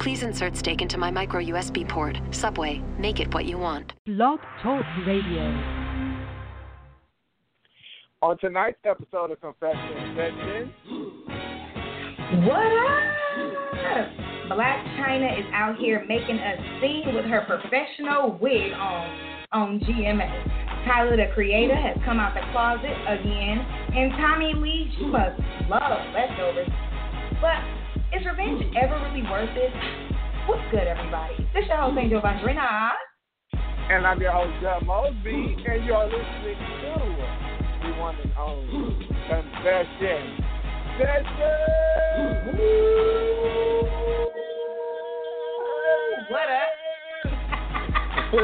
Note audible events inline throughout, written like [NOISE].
Please insert steak into my micro USB port. Subway, make it what you want. Blog Talk Radio. On tonight's episode of Confession Session, What up? Black Chyna is out here making a scene with her professional wig on on GMA. Tyler the Creator has come out the closet again, and Tommie Lee, she must love leftovers. But is revenge ever really worth it? What's good, everybody? This is your host, Angel Vandrina. and I'm your host, Jeff Mosby, and you're listening to the one and only Confession Session. What up? [LAUGHS]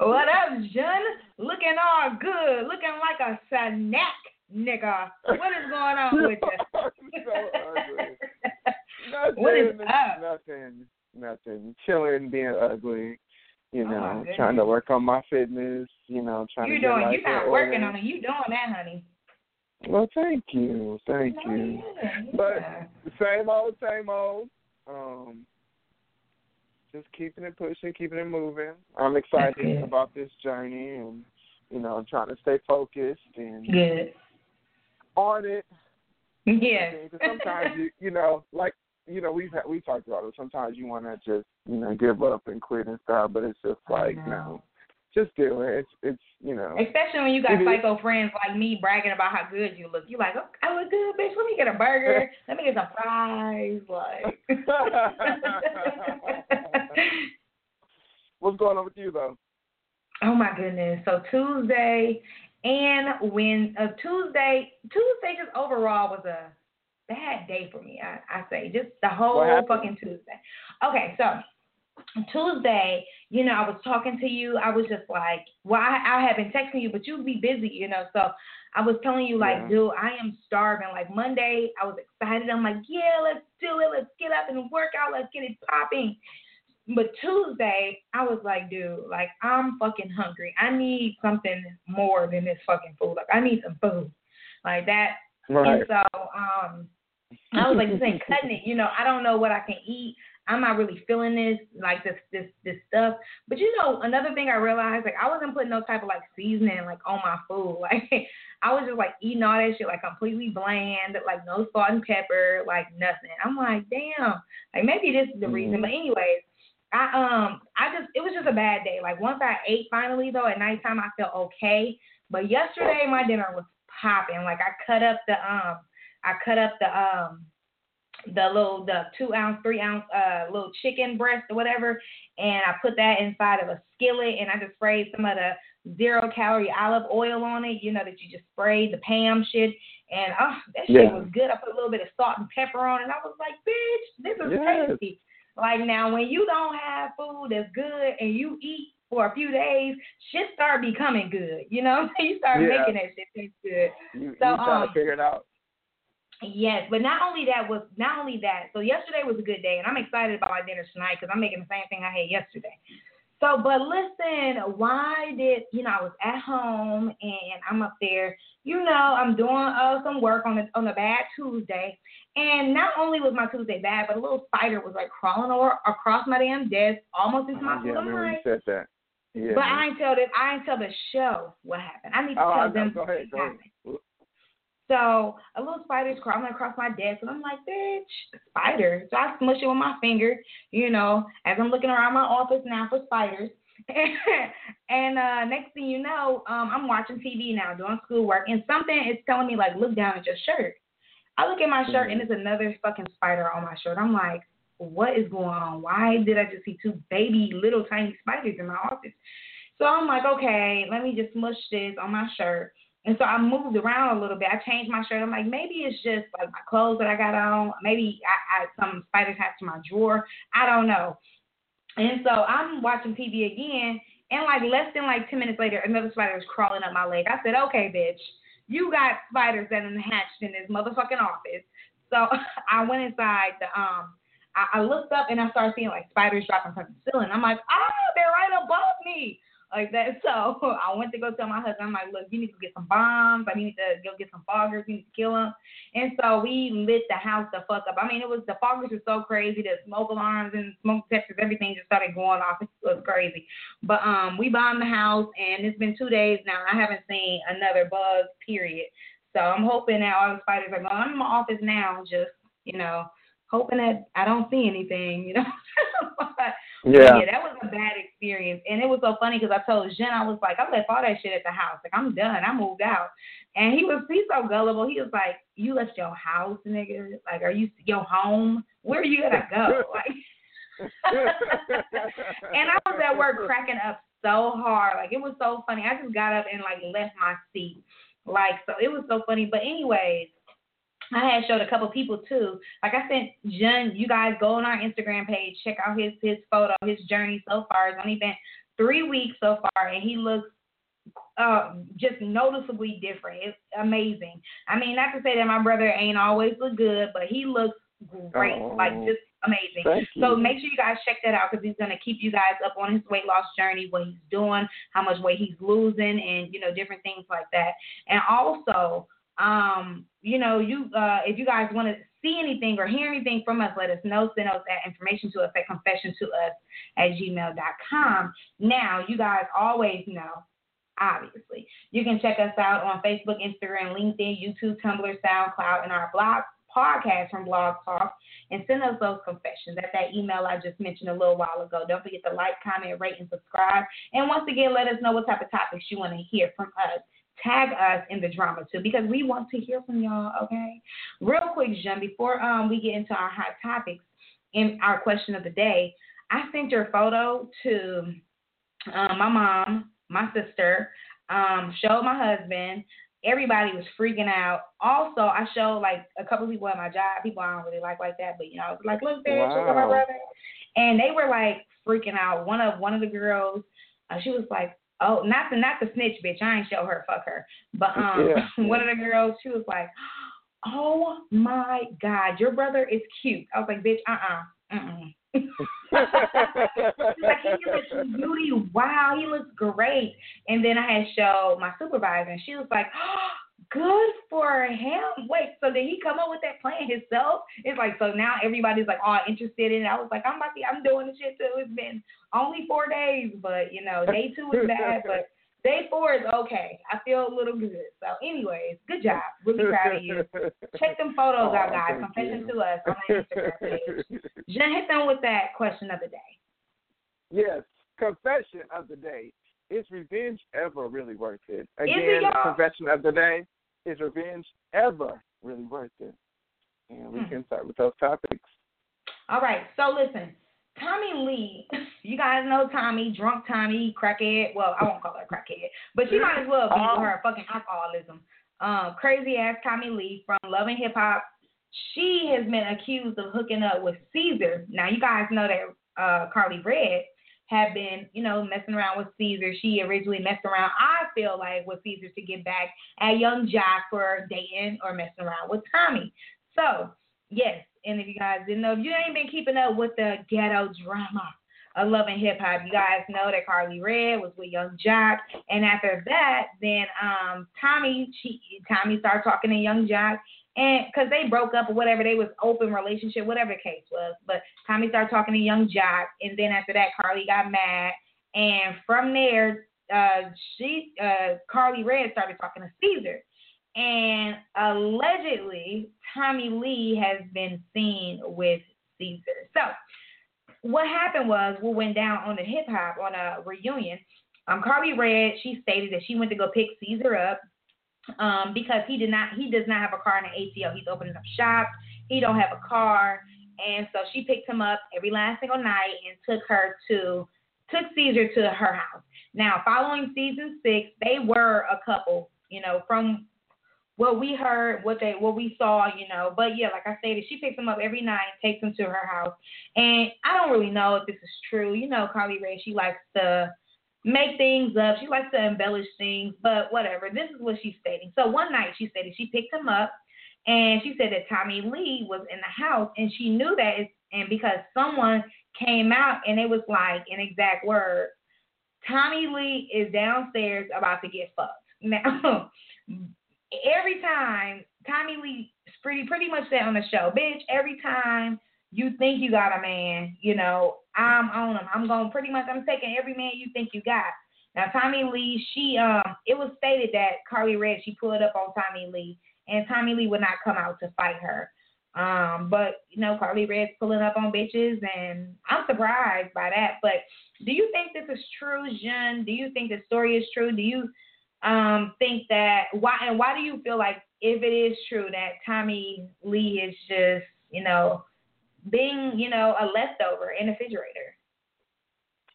what up, Jun? Looking all good, looking like a snack, nigga. What is going on [LAUGHS] with you? so ugly. [LAUGHS] Nothing, What is up? nothing, nothing. Chilling, being ugly. You Oh, know, trying to work on my fitness. You know, trying You're to doing. life You're not working order. on it. You doing that, honey? Well, thank you, thank No, you. yeah, But same old, same old. Um, just keeping it pushing, keeping it moving. I'm excited about this journey, and you know, I'm trying to stay focused and good. On it. Yeah. Because sometimes you, you know, like you know, we've had, we talked about it. Sometimes you want to just you know give up and quit and stuff, but it's just I like no, just do it. It's it's you know. Especially when you got It is- psycho friends like me bragging about how good you look. You like, oh, I look good, bitch. Let me get a burger. [LAUGHS] Let me get some fries. Like. [LAUGHS] What's going on with you though? Oh my goodness. So Tuesday and when uh, Tuesday Tuesday just overall was a bad day for me. I, I say just the whole fucking Tuesday. Okay, so Tuesday, you know, I was talking to you. I was just like, well, I, I had been texting you, but you'd be busy, you know. So I was telling you, like, Yeah. dude, I am starving. Like Monday, I was excited. I'm like, yeah, let's do it. Let's get up and work out. Let's get it popping. But Tuesday, I was like, dude, like I'm fucking hungry. I need something more than this fucking food. Like I need some food, like that. Right. And so, um, I was like, this ain't cutting it. You know, I don't know what I can eat. I'm not really feeling this, like this, this, this stuff. But you know, another thing I realized, like, I wasn't putting no type of like seasoning like on my food. [LAUGHS] Like, I was just like eating all that shit like completely bland, like no salt and pepper, like nothing. I'm like, damn, like maybe this is the reason. But anyways, I um, I just it was just a bad day. Like once I ate finally though at nighttime, I felt okay. But yesterday my dinner was popping. Like I cut up the um, I cut up the um the little the two ounce, three ounce uh little chicken breast or whatever, and I put that inside of a skillet and I just sprayed some of the zero calorie olive oil on it, you know, that you just sprayed the Pam shit. And oh that shit Yeah. was good. I put a little bit of salt and pepper on it and I was like, bitch, this is Yes. tasty. Like now when you don't have food that's good and you eat for a few days, shit start becoming good. You know, [LAUGHS] you start Yeah. making that shit taste good. You, So, you trying um, to figure it out. Yes, but not only that was not only that. So yesterday was a good day, and I'm excited about my dinner tonight because I'm making the same thing I had yesterday. So, but listen, why did you know I was at home and I'm up there? You know, I'm doing uh, some work on a on a bad Tuesday, and not only was my Tuesday bad, but a little spider was like crawling over across my damn desk, almost into my yeah, food. I remember you like, said that. Yeah. but I ain't tell this. I ain't tell the show what happened. I need to oh, tell them Go ahead. what ahead. happened. So a little spider's crawling across my desk, and I'm like, bitch, spider. So I smush it with my finger, you know, as I'm looking around my office now for spiders. [LAUGHS] and uh, next thing you know, um, I'm watching TV now, doing schoolwork, and something is telling me like, look down at your shirt. I look at my shirt, mm-hmm. and it's another fucking spider on my shirt. I'm like, what is going on? Why did I just see two baby little tiny spiders in my office? So I'm like, okay, let me just smush this on my shirt. And so I moved around a little bit. I changed my shirt. I'm like, maybe it's just like my clothes that I got on. Maybe I, I some spiders have to my drawer. I don't know. And so I'm watching TV again, and like less than like 10 minutes later, another spider was crawling up my leg. I said, okay, bitch, you got spiders that hatched in this motherfucking office. So [LAUGHS] I went inside the um. I, I looked up and I started seeing like spiders dropping from the ceiling. I'm like, ah, they're right above me like that. [LAUGHS] So I went to go tell my husband, I'm like, look, you need to get some bombs. I need to go get some foggers. You need to kill them. And so we lit the house the fuck up. I mean, it was the foggers were so crazy. The smoke alarms and smoke detectors, everything just started going off. It was crazy. But um, we bombed the house, and it's been two days now. I haven't seen another bug. Period. So I'm hoping that all the spiders are gone. I'm in my office now, just you know, hoping that I don't see anything, you know. [LAUGHS] but, yeah. yeah, that was a bad experience, and it was so funny because I told Jen I was like, I left all that shit at the house, like I'm done, I moved out, and he was he's so gullible. He was like, you left your house, nigga. Like, are you your home? Where are you gonna go? [LAUGHS] Like. [LAUGHS] and I was at work cracking up so hard. Like it was so funny. I just got up and like left my seat. Like so it was so funny. But anyways, I had showed a couple people too. Like I sent Jen, you guys go on our Instagram page, check out his his photo, his journey so far. It's only been three weeks so far, and he looks uh, just noticeably different. It's amazing. I mean, not to say that my brother ain't always look good, but he looks great, oh, like just amazing. So make sure you guys check that out because he's gonna keep you guys up on his weight loss journey, what he's doing, how much weight he's losing, and you know different things like that. And also um, you know, you uh, if you guys want to see anything or hear anything from us, let us know. Send us that information to us at confession to us at gmail.com. Now, you guys always know, obviously, you can check us out on Facebook, Instagram, LinkedIn, YouTube, Tumblr, SoundCloud, and our blog podcast from Blog Talk and send us those confessions at that email I just mentioned a little while ago. Don't forget to like, comment, rate, and subscribe. And once again, let us know what type of topics you want to hear from us tag us in the drama too because we want to hear from y'all, okay? Real quick, Jen, before um we get into our hot topics in our question of the day, I sent your photo to um, my mom, my sister, um, showed my husband. Everybody was freaking out. Also, I showed like a couple people at my job, people I don't really like like that, but you know, I was like, look, there, wow. check out my brother, and they were like freaking out. One of one of the girls, uh, she was like, Oh, not the not the snitch bitch. I ain't show her. Fuck her. But [LAUGHS] um, [LAUGHS] yeah. one of the girls, she was like, "Oh my God, your brother is cute." I was like, "Bitch, uh uh-uh, uh, She's like he looks beauty. Wow, he looks great. And then I had showed my supervisor, and she was like, oh, Good for him. Wait, so did he come up with that plan himself? It's like so now everybody's like all interested in it. I was like, I'm about to, I'm doing the shit too. It's been only four days, but you know, day [LAUGHS] two is bad, but day four is okay. I feel a little good. So, anyways, good job. Really proud of you. Check them photos [LAUGHS] oh, out, guys. Confession to us on the Instagram page. [LAUGHS] Jen, hit them with that question of the day. Yes, confession of the day. Is revenge ever really worth it? Again, confession of the day is revenge ever really worth it? And we hmm. can start with those topics. All right. So listen, Tommie Lee, [LAUGHS] you guys know Tommie, drunk Tommie, crackhead. Well, I won't call her crackhead, but she might as well be uh, her fucking alcoholism. Um, crazy ass Tommie Lee from Love and Hip Hop. She has been accused of hooking up with Ceasar. Now you guys know that uh, Karlie Redd have been, you know, messing around with Ceasar. She originally messed around, I feel like, with Ceasar to get back at Yung Joc for dating or messing around with Tommie. So, yes, and if you guys didn't know, if you ain't been keeping up with the ghetto drama of Love and Hip Hop, you guys know that Karlie Redd was with Yung Joc, and after that, then um Tommie, she Tommie started talking to Yung Joc, and because they broke up or whatever, they was open relationship, whatever the case was. But Tommie started talking to Yung Joc, and then after that, Karlie got mad, and from there, uh, she uh, Karlie Redd started talking to Ceasar, and allegedly Tommie Lee has been seen with Ceasar. So what happened was what went down on the hip hop on a reunion. Um, Karlie Redd she stated that she went to go pick Ceasar up um, because he did not he does not have a car in the ATL. He's opening up shops. He don't have a car, and so she picked him up every last single night and took her to took Ceasar to her house. Now, following season six, they were a couple. You know, from what we heard, what they what we saw, you know. But yeah, like I stated, she picks him up every night, takes him to her house, and I don't really know if this is true. You know, Carly Rae, she likes to make things up. She likes to embellish things, but whatever. This is what she's stating. So one night she stated she picked him up, and she said that Tommie Lee was in the house, and she knew that, it's, and because someone came out and it was like an exact word, Tommie Lee is downstairs about to get fucked. [LAUGHS] Now every time Tommie Lee pretty pretty much said on the show, bitch, every time you think you got a man, you know, I'm on him. I'm going pretty much I'm taking every man you think you got. Now Tommie Lee, she um it was stated that Karlie Redd she pulled up on Tommie Lee and Tommie Lee would not come out to fight her. Um, but you know, Karlie Redd's pulling up on bitches and I'm surprised by that. But do you think this is true, Jen? Do you think the story is true? Do you um, think that why and why do you feel like if it is true that Tommie Lee is just you know being you know a leftover in a refrigerator?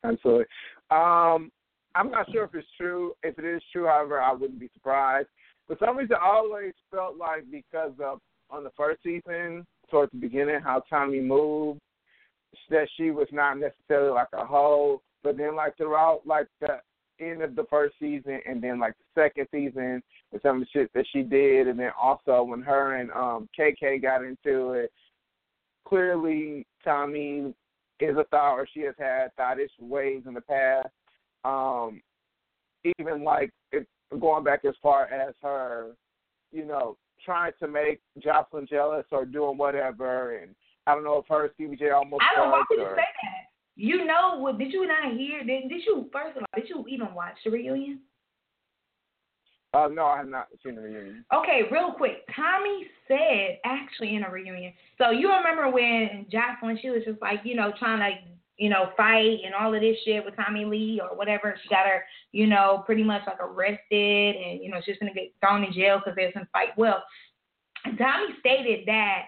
Absolutely. Um, I'm not sure if it's true. If it is true, however, I wouldn't be surprised. For some reason, I always felt like because of on the first season, towards the beginning, how Tommie moved, that she was not necessarily like a hoe. But then, like throughout, like the end of the first season and then like the second season with some of the shit that she did and then also when her and um KK got into it, clearly Tommie is a thought or she has had thottish ways in the past. Um even like it, going back as far as her, you know, trying to make Joseline jealous or doing whatever and I don't know if her Stevie J almost I don't know why would you say that? You know what? Did you not hear? Did, did you first of all? Did you even watch the reunion? Uh, no, I have not seen the reunion. Okay, real quick. Tommie said actually in a reunion. So you remember when Joseline, she was just like, you know, trying to, you know, fight and all of this shit with Tommie Lee or whatever. She got her, you know, pretty much like arrested and, you know, she's going to get thrown in jail because there's some fight. Well, Tommy stated that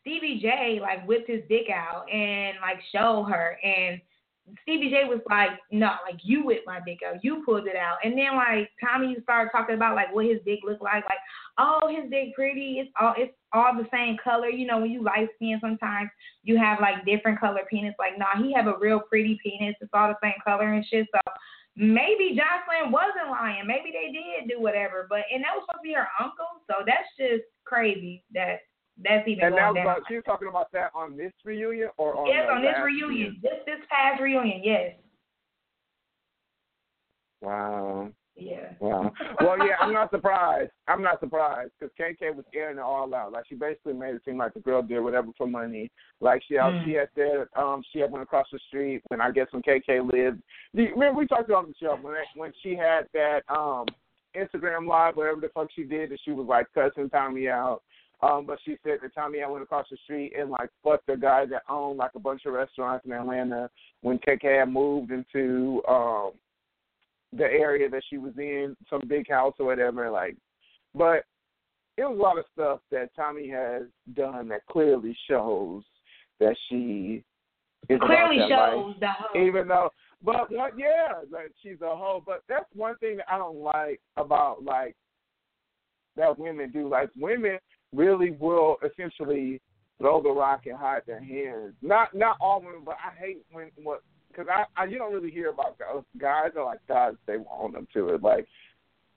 Stevie J like whipped his dick out and like showed her and Stevie J was like, no, like you whipped my dick out, you pulled it out, and then like Tommie started talking about like what his dick looked like, like oh his dick pretty, it's all it's all the same color, you know when you light skin sometimes you have like different color penis, like nah he have a real pretty penis, it's all the same color and shit, so maybe Joseline wasn't lying, maybe they did do whatever, but and that was supposed to be her uncle, so that's just crazy that that's even and going now. She's talking about that on this reunion or on yes, on this reunion. This this past reunion, yes. Wow. Yeah. Wow. Well, yeah, I'm not surprised. I'm not surprised because KK was airing it all out. Like she basically made it seem like the girl did whatever for money. Like she mm. she had said um she had went across the street when I guess when KK lived. You remember we talked about the show when when she had that um Instagram live, whatever the fuck she did, that she was like cussing Tommie out um, but she said that Tommie I went across the street and like fucked the guy that owned like a bunch of restaurants in Atlanta when KK had moved into um the area that she was in, some big house or whatever, like but it was a lot of stuff that Tommie has done that clearly shows that she is clearly shows the hoe. Even though but what yeah, like she's a hoe. But that's one thing that I don't like about like that women do. Like women really will essentially throw the rock and hide their hands. Not not all women, but I hate when what because I, I you don't really hear about guys. Guys are like guys they want them to it. Like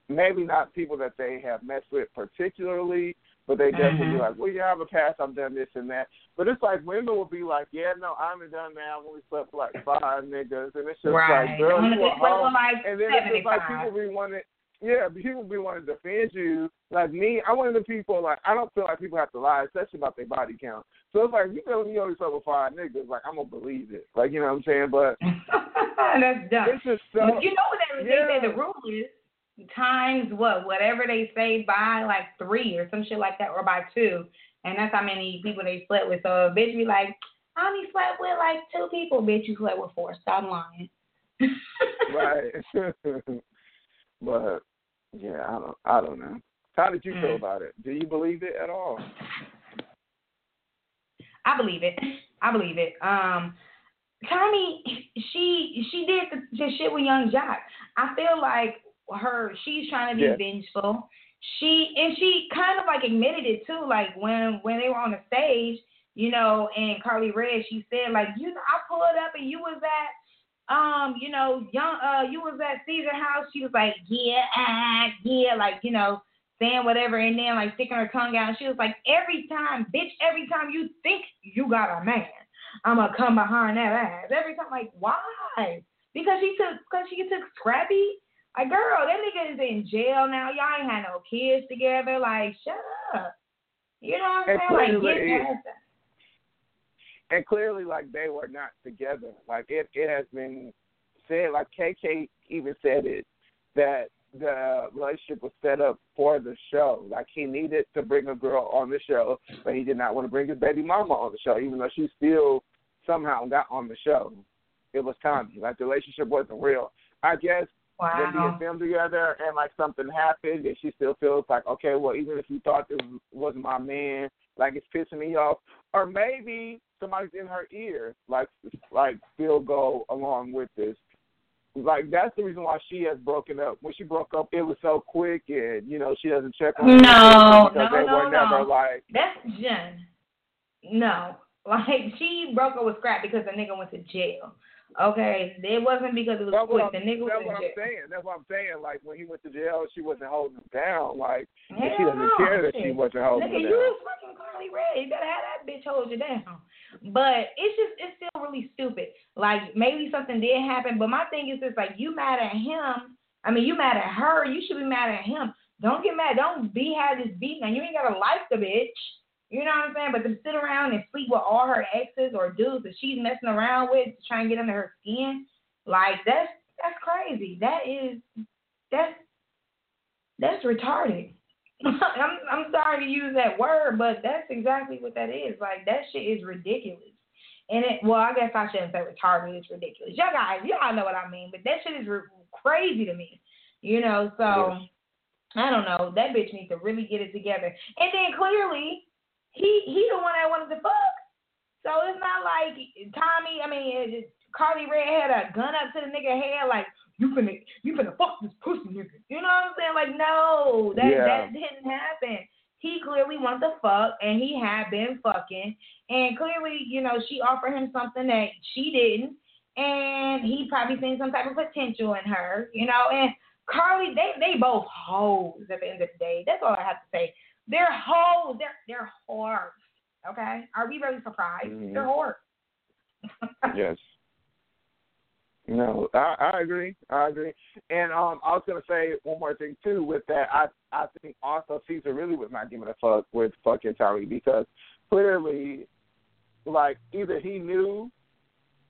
maybe not people that they have messed with particularly, but they definitely mm-hmm. be like, well, you have a past. I've done this and that. But it's like women will be like, yeah, no, I haven't done that. I've only slept with like five niggas, and it's just right. like, girl, you a hoe. Like and then it's just like people be wanting yeah, people be wanting to defend you. Like me, I'm one of the people. Like I don't feel like people have to lie, especially about their body count. So it's like you tell me you only slept with five niggas, like I'm gonna believe it. Like you know what I'm saying? But [LAUGHS] that's dumb. It's just so, you know what they, yeah. they say the rule is times what whatever they say by like three or some shit like that, or by two, and that's how many people they slept with. So a bitch be like, I only slept with like two people. Bitch, you slept with four. Stop lying. [LAUGHS] right. [LAUGHS] but yeah, I don't. I don't know. How did you mm. feel about it? Do you believe it at all? I believe it. I believe it. Um, Tommie, she she did the, the shit with Yung Joc. I feel like her. She's trying to be yeah. vengeful. she and she kind of like admitted it too, like when when they were on the stage, you know, and Karlie Redd, she said like, you know, I pulled up and you was at um, you know, young uh you was at Ceasar House. She was like, Yeah, ah, yeah, like, you know, saying whatever and then like sticking her tongue out. She was like, Every time, bitch, every time you think you got a man, I'ma come behind that ass. Every time like, why? Because she took because she took Scrappy like, girl, that nigga is in jail now. Y'all ain't had no kids together. Like, shut up. You know what I'm saying? Like, get past And clearly, like, they were not together. Like, it, it has been said, like, KK even said it, that the relationship was set up for the show. Like, he needed to bring a girl on the show, but he did not want to bring his baby mama on the show, even though she still somehow got on the show. It was Tommie. Like, the relationship wasn't real. I guess Wow. Them being filmed together and like something happened and she still feels like, okay, well even if you thought this wasn't my man, like it's pissing me off. Or maybe somebody's in her ear, like like still go along with this. Like that's the reason why she has broken up. When she broke up, it was so quick, and you know she doesn't check on. No, no, they no, were never no. Like that's Jen. No, like she broke up with Scrap because the nigga went to jail. Okay, it wasn't because it was that's quick. The nigga that's was what I'm jail. saying. That's what I'm saying. Like when he went to jail, she wasn't holding him down. Like she doesn't no, care that she wasn't holding down. Nigga, him you down. was fucking Carly Rae. You gotta have that bitch hold you down. But it's just it's still really stupid. Like maybe something did happen, but my thing is just like you mad at him. I mean, you mad at her. You should be mad at him. Don't get mad. Don't be have this beat now. You ain't gotta like the bitch. You know what I'm saying? But to sit around and sleep with all her exes or dudes that she's messing around with to try and get under her skin, like that's that's crazy. That is that's that's retarded. [LAUGHS] I'm I'm sorry to use that word, but that's exactly what that is. Like that shit is ridiculous. And it well, I guess I shouldn't say retarded. It's ridiculous. Y'all guys, y'all know what I mean. But that shit is re- crazy to me. You know, so Yes. I don't know. That bitch needs to really get it together. And then clearly, he he the one that wanted to fuck. So it's not like Tommie. I mean, Karlie Redd had a gun up to the nigga head, like you finna you finna fuck this pussy nigga. You know what I'm saying? Like no, that Yeah. that didn't happen. He clearly wanted to fuck, and he had been fucking, and clearly, you know, she offered him something that she didn't, and he probably seen some type of potential in her, you know. And Karlie, they they both hoes at the end of the day. That's all I have to say. They're hoes. They're they're whores. Okay, are we really surprised? Mhm. They're whores. [LAUGHS] yes. No, I, I agree. I agree. And um, I was gonna say one more thing too with that. I I think also Ceasar really was not giving a fuck with fucking Tyree because clearly, like either he knew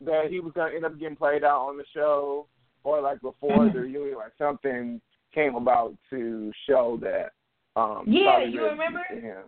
that he was gonna end up getting played out on the show, or like before the reunion, like something came about to show that. Um, Yeah, you really remember? Him.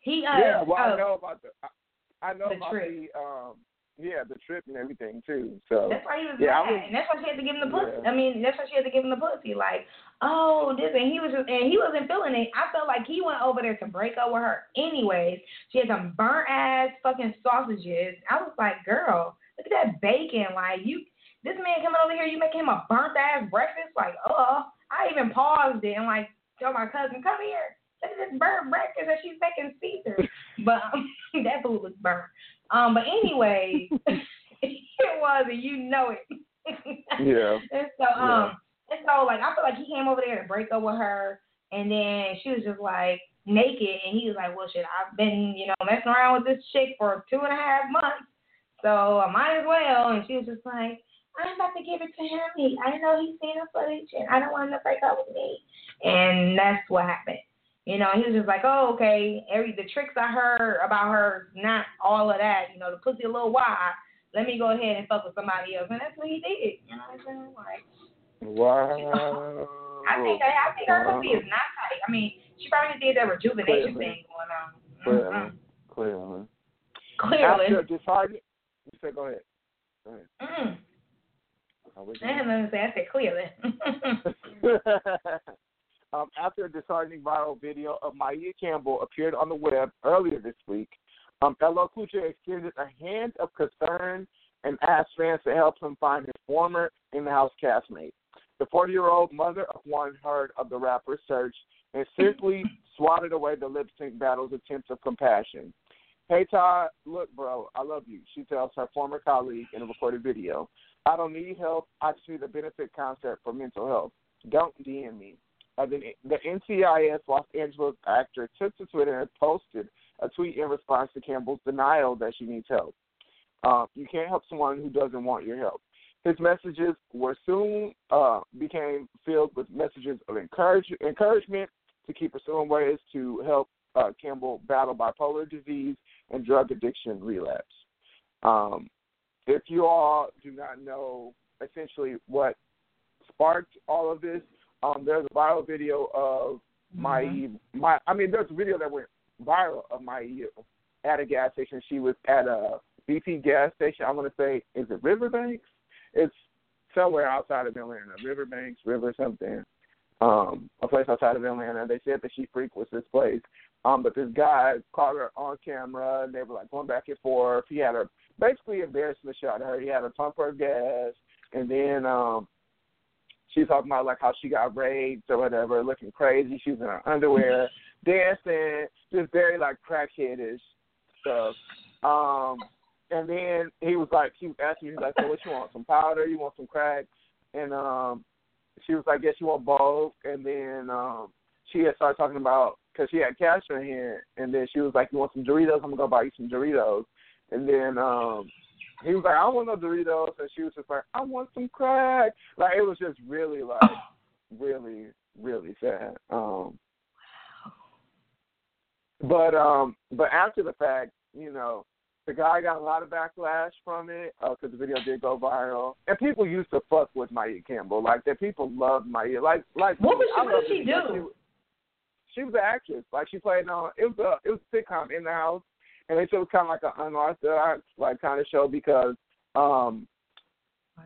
He uh yeah, well, oh, I know about the. I, I know The about trip. the um. Yeah, the trip and everything too. So That's why he was Yeah, mad, was- and that's why she had to give him the pussy. Yeah. I mean, that's why she had to give him the pussy. Like, oh, this, and he was, just, and he wasn't feeling it. I felt like he went over there to break up with her. Anyways, she had some burnt ass fucking sausages. I was like, girl, look at that bacon. Like, you, this man coming over here, you making him a burnt ass breakfast. Like, oh, I even paused it and like told my cousin, come here. Look at this burnt breakfast that she's making Ceasar. [LAUGHS] But um, [LAUGHS] that food was burnt. Um, but anyway, [LAUGHS] it was, and you know it. Yeah. And so, um, and so, like, I feel like he came over there to break up with her, and then she was just like naked, and he was like, "Well, shit, I've been, you know, messing around with this chick for two and a half months, so I might as well." And she was just like, "I'm about to give it to him. He, I know he's seen the footage, and I don't want him to break up with me." And that's what happened. You know, he was just like, "Oh, okay. Every the tricks I heard about her, not all of that. You know, the pussy a little wide." let me go ahead and fuck with somebody else. And that's what he did. You know what I'm saying? Like, Wow. I think I, I think her pussy is not tight. I mean, she probably did that rejuvenation Clearly. thing going on. Clearly. Mhm. Clearly. Clearly. After disheartening, you said go ahead. Go ahead. Mm. I had nothing to say. I said clearly. [LAUGHS] um, after a disheartening viral video of Maia Campbell appeared on the web earlier this week, um, LL Cool J extended a hand of concern and asked fans to help him find his former in-the-house castmate. The 40 year old mother of one heard of the rapper's search and simply [LAUGHS] swatted away the lip sync battle's attempts of compassion. Hey Todd, look, bro, I love you, she tells her former colleague in a recorded video. I don't need help. I just need the benefit concept for mental health. Don't DM me. Uh, the, the NCIS Los Angeles actor took to Twitter and posted a tweet in response to Campbell's denial that she needs help. Uh, you can't help someone who doesn't want your help. His messages were soon uh, became filled with messages of encourage, encouragement to keep pursuing ways to help uh, Campbell battle bipolar disease and drug addiction relapse. Um, if you all do not know essentially what sparked all of this, um, there's a viral video of my mm-hmm. my I mean there's a video that went viral of my at a gas station. She was at a BP gas station. I want to say is it Riverbanks? It's somewhere outside of Atlanta, Riverbanks, River something. Um, a place outside of Atlanta. They said that she frequents this place. Um, but this guy caught her on camera and they were like going back and forth. He had her basically embarrassing the shot at her. He had her pump her gas and then um she's talking about like how she got raped or whatever, looking crazy. She was in her underwear, [LAUGHS] dancing, just very like crackheadish stuff. Um, and then he was like, she was asking me, he's like, so what you want? Some powder? You want some crack? And um, she was like, yes, you want both. And then um, she had started talking about because she had cash in her hand, and then she was like, you want some Doritos? I'm gonna go buy you some Doritos. And then um, he was like, I want no Doritos, and she was just like, I want some crack. Like it was just really like, really, really sad. Um, but um, but after the fact, you know, the guy got a lot of backlash from it because uh, the video did go viral, and people used to fuck with Maia Campbell. Like that, people loved Maia. Like like what was she? What did she do? She, she was an actress. Like she played on it was a it was a sitcom in the house and they was kind of like an unorthodox like kind of show because um,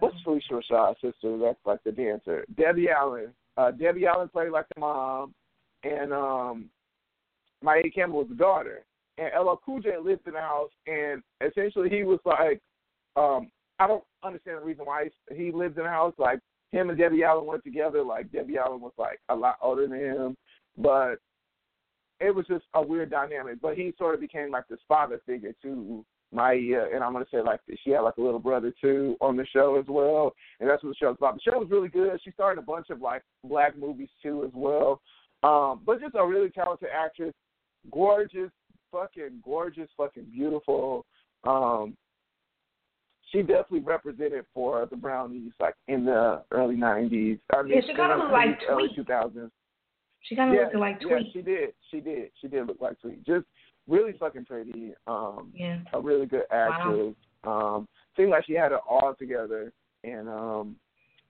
what's Phylicia Rashad's sister? That's like the dancer, Debbie Allen. Uh, Debbie Allen played like the mom, and um, Maia Campbell was the daughter. And LL Cool J lived in the house, and essentially he was like, um, I don't understand the reason why he, he lived in the house. Like him and Debbie Allen went together. Like Debbie Allen was like a lot older than him, but it was just a weird dynamic. But he sort of became like this father figure to Maia, and I'm gonna say like she had like a little brother too on the show as well, and that's what the show's about. The show was really good. She started a bunch of like black movies too as well, um, but just a really talented actress, gorgeous, fucking gorgeous, fucking beautiful. Um, she definitely represented for the Brownies like in the early '90s. I mean, yeah, she kind of like early 2000s. She kind of yeah, looked like Tweet. Yeah, she did. She did. She did look like Tweet. Just really fucking pretty. Um, yeah. A really good actress. Wow. Um, seemed like she had it all together. And um,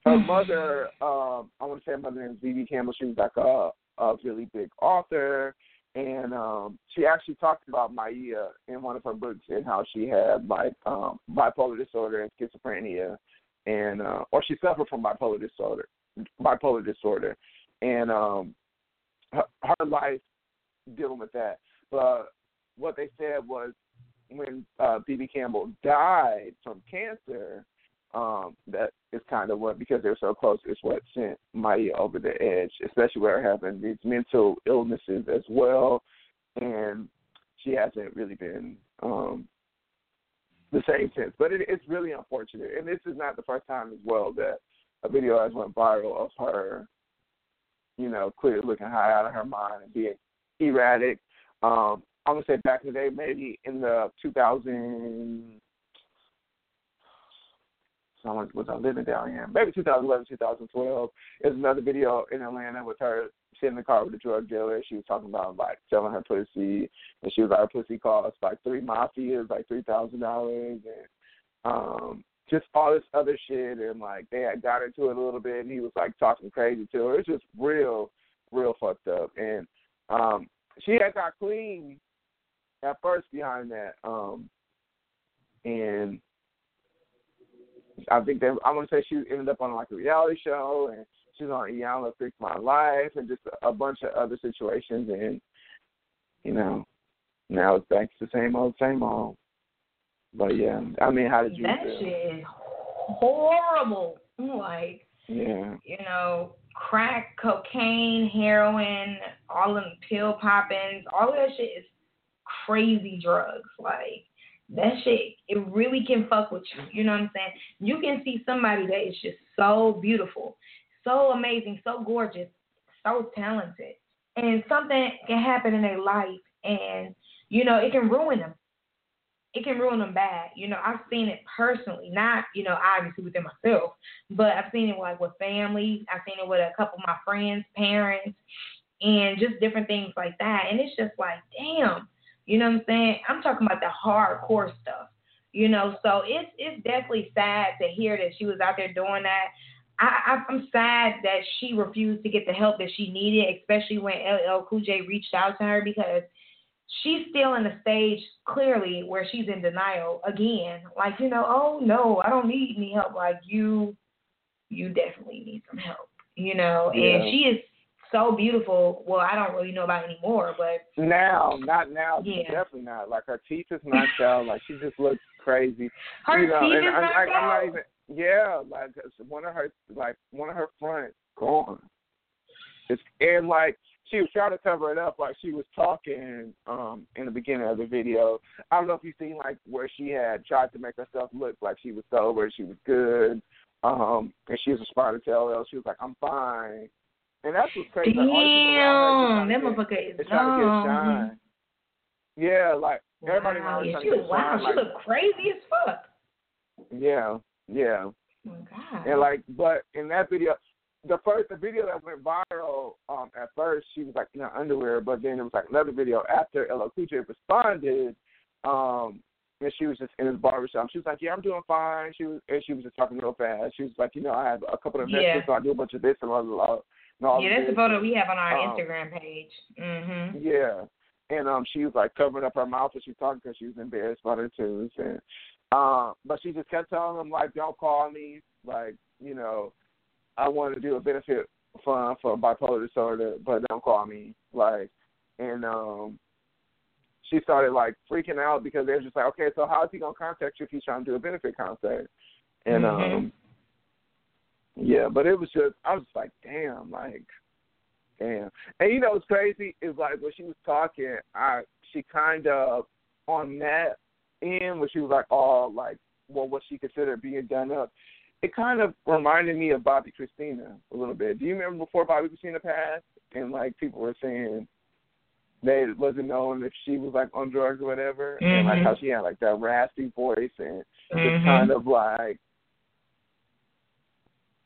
her [LAUGHS] mother, um, I want to say her mother name is Vivi Campbell. She was like a, a really big author. And um, she actually talked about Maia in one of her books and how she had like um, bipolar disorder and schizophrenia, and uh, or she suffered from bipolar disorder, bipolar disorder, and um, her, her life dealing with that. But what they said was when uh, Bebe Campbell died from cancer, um, that is kind of what because they're so close is what sent Maia over the edge, especially where her having these mental illnesses as well, and she hasn't really been um, the same since. But it, it's really unfortunate, and this is not the first time as well that a video has went viral of her you know, clearly looking high out of her mind and being erratic. Um, I'm gonna say back in the day, maybe in the 2000. So was I living down here? Maybe 2011, 2012. There's another video in Atlanta with her sitting in the car with a drug dealer. She was talking about like selling her pussy, and she was like, her pussy cost like three mafias, like three thousand dollars, and um, just all this other shit and like they had got into it a little bit and he was like talking crazy to her. It's just real, real fucked up. And um she had got clean at first behind that. Um and I think that I want to say she ended up on like a reality show and she's on Iyanla Fix My Life and just a, a bunch of other situations and you know now it's back to the same old same old. But yeah, I mean, how did you? That feel? shit is horrible. Like Yeah. You know, crack, cocaine, heroin, all them pill poppings, all that shit is crazy drugs. Like that shit, it really can fuck with you. You know what I'm saying? You can see somebody that is just so beautiful, so amazing, so gorgeous, so talented, and something can happen in their life, and you know it can ruin them. It can ruin them bad. You know, I've seen it personally, not you know obviously within myself, but I've seen it like with families. I've seen it with a couple of my friends' parents, and just different things like that. And it's just like, damn you know what I'm saying? I'm talking about the hardcore stuff. You know, so it's it's definitely sad to hear that she was out there doing that. I, I'm sad that she refused to get the help that she needed, especially when LL Cool J reached out to her because she's still in a stage clearly where she's in denial again. Like, you know, oh no, I don't need any help. Like you, you definitely need some help. You know, yeah. and she is so beautiful. Well, I don't really know about anymore, but now, not now, yeah. definitely not. Like her teeth is not out. Like she just looks crazy. Her you know, teeth and is knocked like, out. I'm not even. Yeah, like one of her, like one of her fronts gone. It's and like she was trying to cover it up, like she was talking um in the beginning of the video. I don't know if you've seen like where she had tried to make herself look like she was sober, she was good, um, and she was responding to LL. She was like, "I'm fine." And that's what's crazy. Damn, like, that motherfucker is trying to get shine. Yeah, like everybody knows yeah, she was, wow, she Like, looked crazy as fuck. yeah, yeah, Oh my god. and like, but in that video, the first the video that went viral, um, at first she was like in her underwear, but then it was like another video after LL Cool J responded, um, and she was just in his barbershop. She was like, "Yeah, I'm doing fine." She was, and she was just talking real fast. She was like, "You know, I have a couple of Yeah. investments, so I do a bunch of this and all, all, and all yeah, that's the photo we have on our Um, Instagram page. Mhm. Yeah, and um, she was like covering up her mouth as she was talking because she was embarrassed about her tooth, and um, but she just kept telling them like, "Don't call me," like, you know, I want to do a benefit fund for bipolar disorder, but don't call me, like, and um, she started like freaking out because they were just like, okay, so how is he gonna contact you if he's trying to do a benefit concert? And Mhm. um, yeah, but it was just, I was just like, damn, like, damn. And you know what's crazy is like when she was talking, I she kind of on that end when she was like all like, well, what she considered being done up. It kind of reminded me of Bobbi Kristina a little bit. Do you remember before Bobbi Kristina passed, and like people were saying they wasn't knowing if she was like on drugs or whatever, and like Mhm. how she had like that raspy voice and Mhm. just kind of like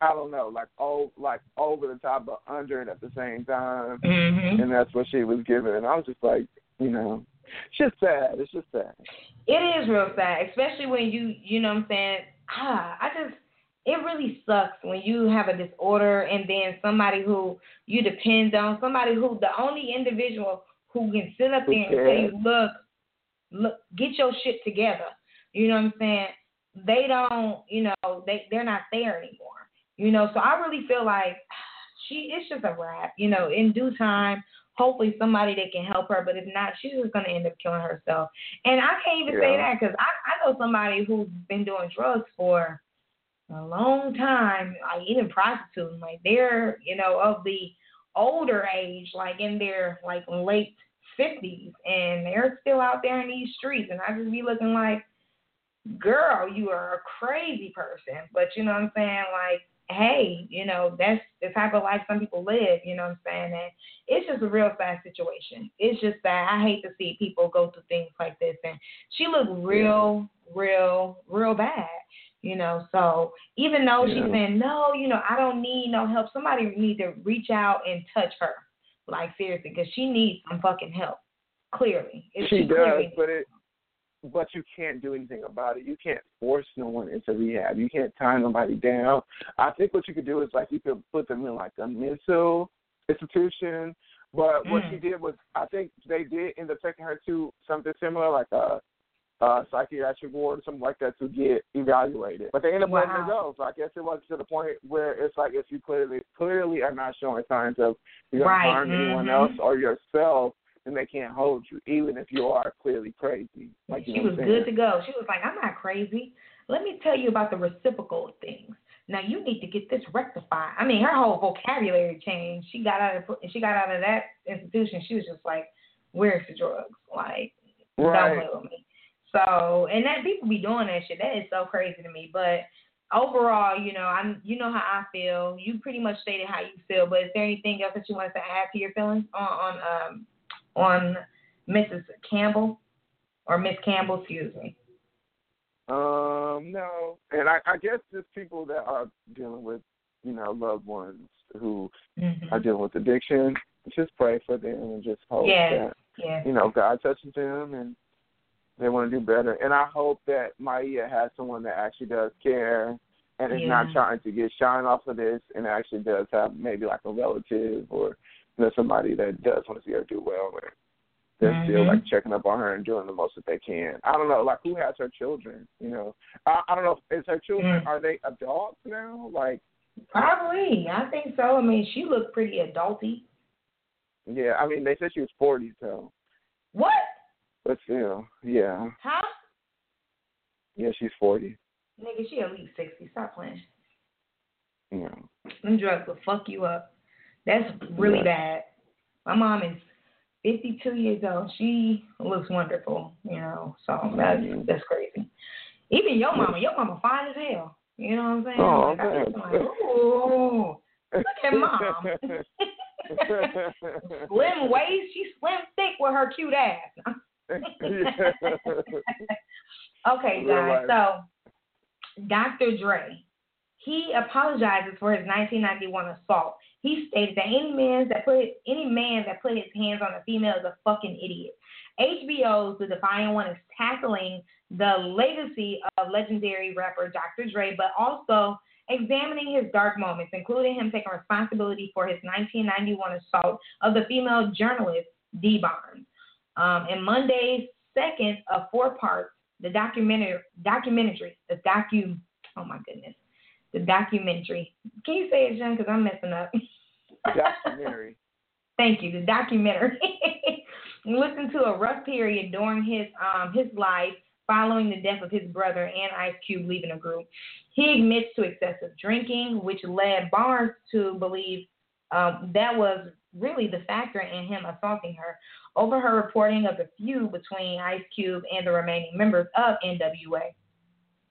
I don't know, like oh, like over the top but under it at the same time, Mhm. and that's what she was giving. And I was just like, you know, it's just sad. It's just sad. It is real sad, especially when you, you know what I'm saying? Ah, I just, it really sucks when you have a disorder and then somebody who you depend on, somebody who, the only individual who can sit up there and say, look, look, get your shit together. You know what I'm saying? They don't, you know, they, they're not there anymore. You know, so I really feel like [SIGHS] she, it's just a wrap. You know, in due time, hopefully somebody that can help her, but if not, she's just gonna end up killing herself. And I can't even say Yeah. that because I, I know somebody who's been doing drugs for a long time, like even prostituting. Like they're, you know, of the older age, like in their like late fifties, and they're still out there in these streets. And I just be looking like, girl, you are a crazy person. But you know what I'm saying? Like, hey, you know, that's the type of life some people live, you know what I'm saying? And it's just a real sad situation. It's just that I hate to see people go through things like this. And she looked real, real, real bad, you know. So even though Yeah. she's saying, no, you know, I don't need no help, somebody need to reach out and touch her. Like, seriously, because she needs some fucking help. Clearly. It's She does, clearly but it but you can't do anything about it. You can't force no one into rehab. You can't tie nobody down. I think what you could do is like you could put them in like a mental institution. But what Mm. she did was I think they did end up taking her to something similar, like a, a psychiatric ward or something like that to get evaluated. But they end up letting her go. So I guess it was to the point where it's like if you clearly clearly are not showing signs of you're Right, harm anyone mhm. else or yourself, then they can't hold you, even if you are clearly crazy. Like you she was good to go. She was like, I'm not crazy. Let me tell you about the reciprocal things. Now you need to get this rectified. I mean, her whole vocabulary changed. She got out of she got out of that institution. She was just like, "Where's the drugs? Like, right. don't play with me." So, and that people be doing that shit. That is so crazy to me. But overall, you know, I'm you know how I feel. You pretty much stated how you feel. But is there anything else that you wanted to add to your feelings on on um on Mrs. Campbell or Miss Campbell? Excuse me. Um, no, and I, I guess just people that are dealing with, you know, loved ones who mm-hmm. are dealing with addiction. Just pray for them and just hope that you know God touches them and they want to do better. And I hope that Maia has someone that actually does care and is yeah. not trying to get shine off of this and actually does have maybe like a relative or you know somebody that does want to see her do well and they're mm-hmm. still like checking up on her and doing the most that they can. I don't know, like who has her children? You know, I, I don't know. Is her children mm. are they adults now? Like probably. I think so. I mean, she looked pretty adulty. Yeah, I mean they said she was forty, so. What? But still, yeah. Huh? Yeah, she's forty. Nigga, she at least sixty. Stop playing. Yeah. Them drugs will fuck you up. That's really yeah. bad. My mom is 52 years old. She looks wonderful, you know. So mm-hmm. that's that's crazy. Even your mama, your mama fine as hell. You know what I'm saying? Oh, like, like, Ooh, look at mom. [LAUGHS] [LAUGHS] slim waist, she's slim thick with her cute ass. [LAUGHS] [LAUGHS] okay, guys. So, Dr. Dre, he apologizes for his 1991 assault. He stated that any man that put any man that put his hands on a female is a fucking idiot. HBO's The Defiant One is tackling the legacy of legendary rapper Dr. Dre, but also examining his dark moments, including him taking responsibility for his 1991 assault of the female journalist Dee Barnes. Um, in Monday's second of four parts, the documentary, documentary, the docu, oh my goodness, the documentary. Can you say it, Jen? Because I'm messing up. Documentary. [LAUGHS] Thank you. The documentary. [LAUGHS] Listen to a rough period during his um his life following the death of his brother and Ice Cube leaving the group. He admits to excessive drinking, which led Barnes to believe um, that was really the factor in him assaulting her. Over her reporting of the feud between Ice Cube and the remaining members of NWA.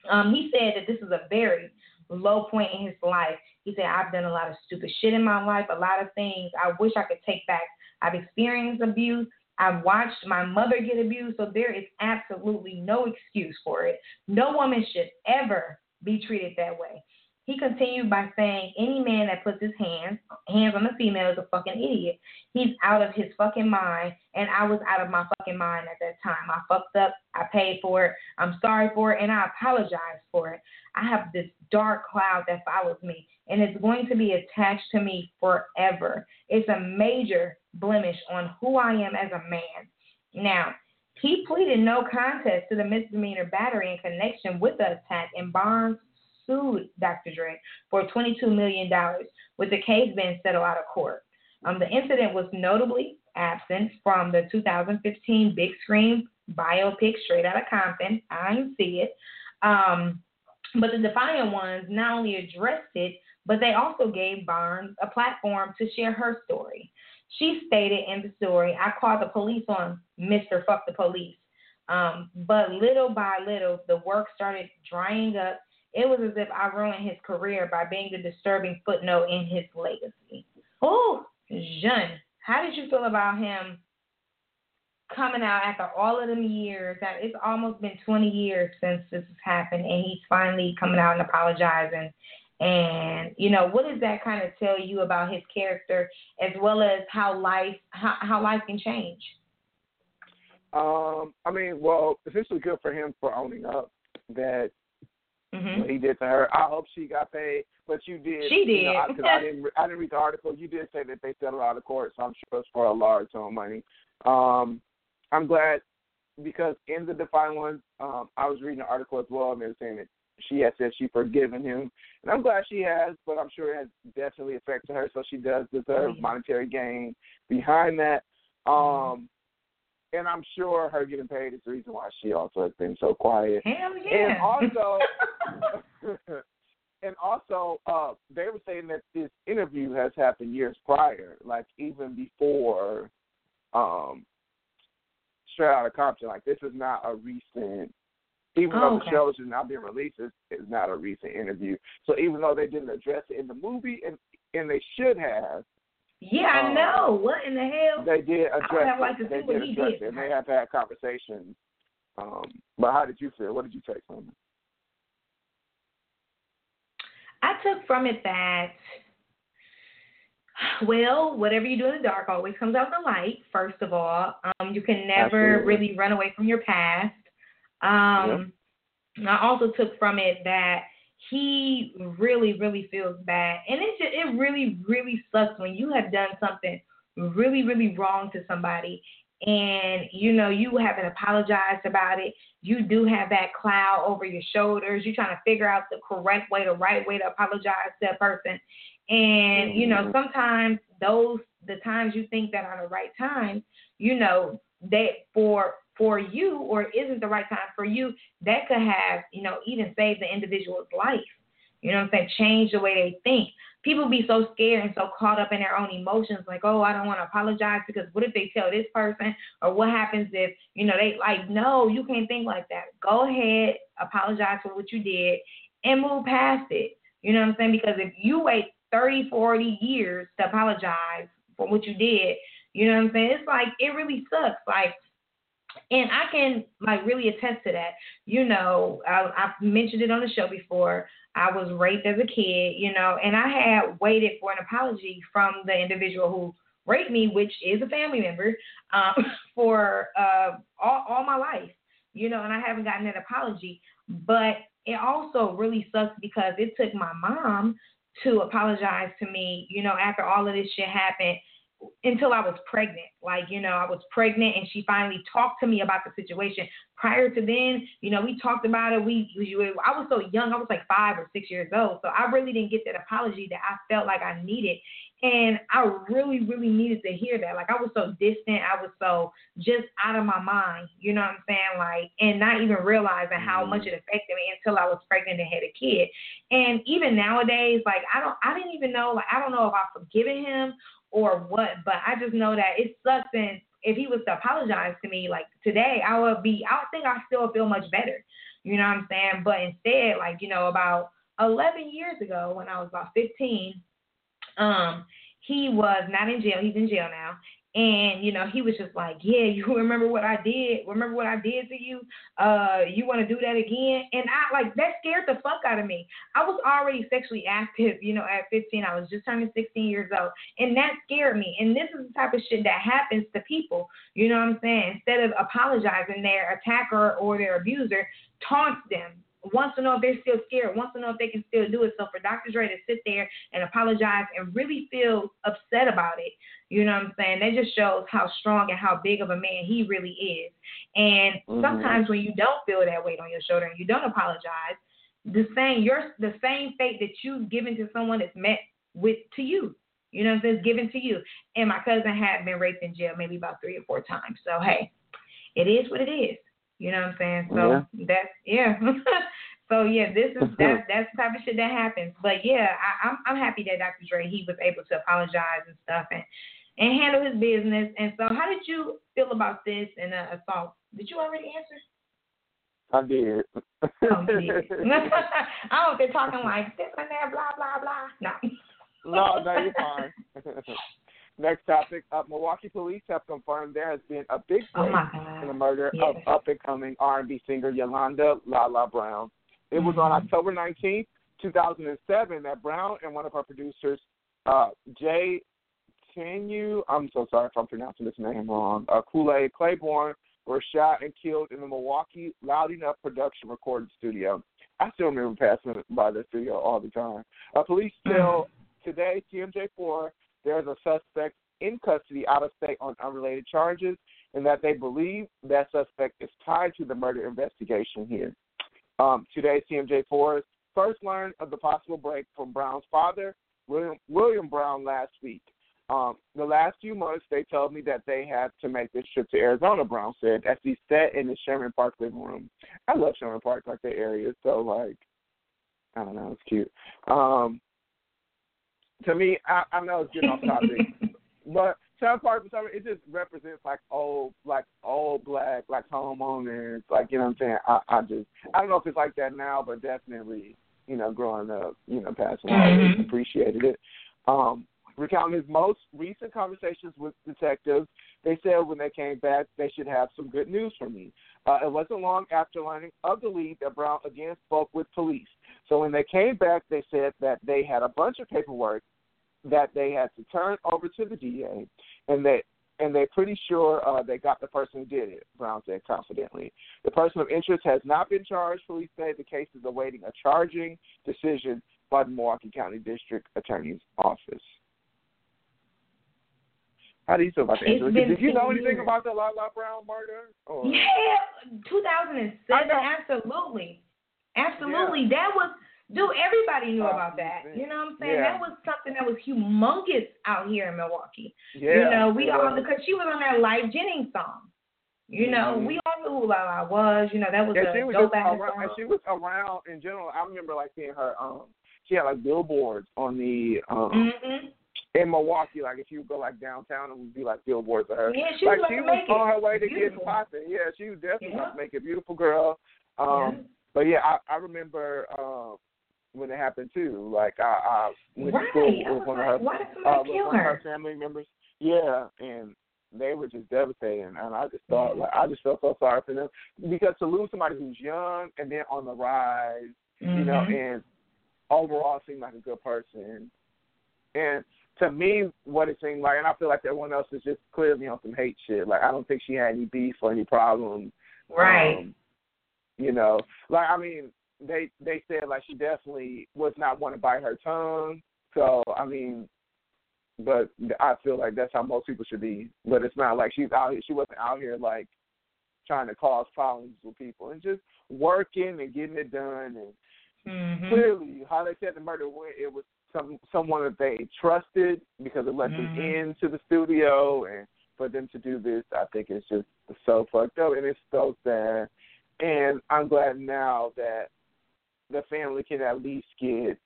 Um, he said that this is a very low point in his life. He said, I've done a lot of stupid shit in my life, a lot of things I wish I could take back. I've experienced abuse. I've watched my mother get abused, so there is absolutely no excuse for it. No woman should ever be treated that way. He continued by saying, Any man that puts his hands hands on a female is a fucking idiot. He's out of his fucking mind, and I was out of my fucking mind at that time. I fucked up. I paid for it. I'm sorry for it, and I apologize for it. I have this dark cloud that follows me, and it's going to be attached to me forever. It's a major blemish on who I am as a man. Now, he pleaded no contest to the misdemeanor battery in connection with the attack, and Barnes sued Dr. Dre for $22 million, with the case being settled out of court. Um, the incident was notably absent from the 2015 big screen biopic Straight Outta Compton. I didn't see it. Um, but the Defiant ones not only addressed it, but they also gave Barnes a platform to share her story. She stated in the story, I called the police on Mr. Fuck the Police. Um, but little by little, the work started drying up. It was as if I ruined his career by being the disturbing footnote in his legacy. Oh, Jean, how did you feel about him coming out after all of them years? That it's almost been 20 years since this has happened, and he's finally coming out and apologizing. And you know, what does that kind of tell you about his character, as well as how life how, how life can change? Um, I mean, well, essentially good for him for owning up that mm-hmm. what he did to her. I hope she got paid, but you did. She did. You know, I, I [LAUGHS] didn't. I didn't read the article. You did say that they settled out of court, so I'm sure it's for a large sum of money. Um, I'm glad because in the Defiant One, um, I was reading an article as well, and they were saying that she has said she forgiven him, and I'm glad she has. But I'm sure it has definitely affected her, so she does deserve mm-hmm. monetary gain behind that. Um, and I'm sure her getting paid is the reason why she also has been so quiet. Hell yeah. And also, [LAUGHS] and also uh, they were saying that this interview has happened years prior, like even before um, Straight Outta Compton. Like this is not a recent. Even oh, though okay. the show has not been released, it's, it's not a recent interview. So even though they didn't address it in the movie, and and they should have, Yeah, I Um, know. What in the hell? they did I address to it. They see what did he address did. it, and they have had conversations. Um, but how did you feel? What did you take from it? I took from it that, well, whatever you do in the dark always comes out in the light. First of all, um, you can never Absolutely. really run away from your past. Um, I also took from it that he really, really feels bad, and it just, it really, really sucks when you have done something really, really wrong to somebody, and you know you haven't apologized about it. You do have that cloud over your shoulders. You're trying to figure out the correct way, the right way to apologize to a person, and you know Mhm. sometimes those the times you think that are the right times, you know that for for you or isn't the right time for you, that could have, you know, even saved the individual's life. You know what I'm saying? Change the way they think. People be so scared and so caught up in their own emotions, like, oh, I don't want to apologize because what if they tell this person? Or what happens if, you know, they like, no, you can't think like that. Go ahead, apologize for what you did and move past it. You know what I'm saying? Because if you wait 30, 40 years to apologize for what you did, you know what I'm saying? It's like, it really sucks. Like, and I can like really attest to that. You know, I, I've mentioned it on the show before. I was raped as a kid, you know, and I had waited for an apology from the individual who raped me, which is a family member, um, [LAUGHS] for uh, all, all my life, you know, and I haven't gotten that apology. But it also really sucks because it took my mom to apologize to me, you know, after all of this shit happened until I was pregnant. Like, you know, I was pregnant and she finally talked to me about the situation. Prior to then, you know, we talked about it. We, we I was so young, I was like five or six years old. So I really didn't get that apology that I felt like I needed. And I really, really needed to hear that. Like I was so distant, I was so just out of my mind, you know what I'm saying? Like, and not even realizing how much mm-hmm. it affected me until I was pregnant and had a kid. And even nowadays, like I don't, I didn't even know, like I don't know if I've forgiven him or what, but I just know that it sucks. And if he was to apologize to me, like today, I would be, I think I still feel much better. You know what I'm saying? But instead, like, you know, about 11 years ago when I was about 15, um, he was not in jail. He's in jail now. And, you know, he was just like, Yeah, you [LAUGHS] remember what I did? Remember what I did to you? Uh, you wanna do that again? And I like that scared the fuck out of me. I was already sexually active, you know, at fifteen. I was just turning sixteen years old. And that scared me. And this is the type of shit that happens to people. You know what I'm saying? Instead of apologizing, their attacker or their abuser taunts them, wants to know if they're still scared, wants to know if they can still do it. So for Dr. Dre to sit there and apologize and really feel upset about it, you know what I'm saying? That just shows how strong and how big of a man he really is. And Mhm. sometimes when you don't feel that weight on your shoulder and you don't apologize, the same your the same fate that you've given to someone is met with to you. You know what I'm saying? It's given to you. And my cousin had been raped in jail maybe about three or four times. So hey, it is what it is. You know what I'm saying? So that's yeah. [LAUGHS] so yeah, this is that's [LAUGHS] that's the type of shit that happens. But yeah, I, I'm I'm happy that Dr. Dre he was able to apologize and stuff and and handle his business. And so, how did you feel about this and uh, assault? Did you already answer? I did. Oh, did. [LAUGHS] I don't. They're talking like this and that, blah blah blah. No. no, no, you're fine. Next topic. Uh, Milwaukee police have confirmed there has been a big Oh break God. in the murder Yes. of up and coming R&B singer Yolanda Lala Brown. It was on Mhm. October 19, 2007, that Brown and one of her producers, uh, Jay Tanu, I'm so sorry if I'm pronouncing this name wrong, uh, Kool-Aid Claiborne, were shot and killed in the Milwaukee Loud Enough production recording studio. I still remember passing by the studio all the time. Uh, police tell today, TMJ4, there's a suspect in custody out of state on unrelated charges, and that they believe that suspect is tied to the murder investigation here. Um, today, TMJ4 first learned of the possible break from Brown's father, William, William Brown, last week. Um, the last few months, they told me that they had to make this trip to Arizona. Brown said as he sat in the Sherman Park living room. I love Sherman Park, like the area. So, like, I don't know. It's cute. Um, to me, I, I know it's getting off topic, [LAUGHS] but South Park for some it just represents like old, like old black, like homeowners, like you know what I'm saying. I, I just, I don't know if it's like that now, but definitely, you know, growing up, you know, passing mm-hmm. appreciated it. Um, recounting his most recent conversations with detectives, they said when they came back, they should have some good news for me. Uh, it wasn't long after learning of the lead that Brown again spoke with police. So when they came back, they said that they had a bunch of paperwork that they had to turn over to the DA, and they and they're pretty sure uh, they got the person who did it. Brown said confidently. The person of interest has not been charged. Police say the case is awaiting a charging decision by the Milwaukee County District Attorney's Office. How do you feel about that? Did you know anything about the La La Brown murder? Or? Yeah, 2007. Absolutely, absolutely. Yeah. That was, dude. Everybody knew about that. You know what I'm saying? Yeah. That was something that was humongous out here in Milwaukee. Yeah, you know, we all because she was on that Live Jennings song. You know, mm-hmm. we all knew who La La was. You know, that was yeah, a she was dope around, and she was around in general. I remember like seeing her. Um, she had like billboards on the um. Mm-hmm in Milwaukee, like if you go like downtown, it would be like billboards of her. Yeah, she like was she was on her way to getting popping. Yeah, she was definitely yeah. make a beautiful girl. Um, yeah. But yeah, I, I remember um, when it happened too. Like I, I went right. to school with one like, of her, uh, kill one of her family members. Yeah, and they were just devastating, and I just thought like I just felt so sorry for them because to lose somebody who's young and then on the rise, mm-hmm. you know, and overall seemed like a good person, and to me, what it seemed like, and I feel like everyone else is just clearly on some hate shit. Like I don't think she had any beef or any problems. Right. Um, you know, like I mean, they they said like she definitely was not one to bite her tongue. So I mean, but I feel like that's how most people should be. But it's not like she's out here. She wasn't out here like trying to cause problems with people and just working and getting it done. And mm-hmm. clearly, how they said the murder went, it was some someone that they trusted because it let mm-hmm. them into the studio and for them to do this I think it's just so fucked up and it's so sad. And I'm glad now that the family can at least get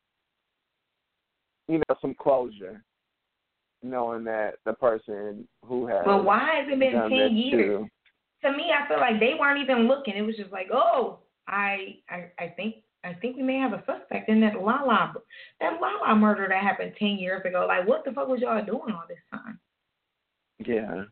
you know, some closure. Knowing that the person who has But why has it been ten years? Too, to me I feel like they weren't even looking. It was just like, Oh, I I, I think I think we may have a suspect in that Lala that Lala murder that happened ten years ago. Like, what the fuck was y'all doing all this time? Yeah,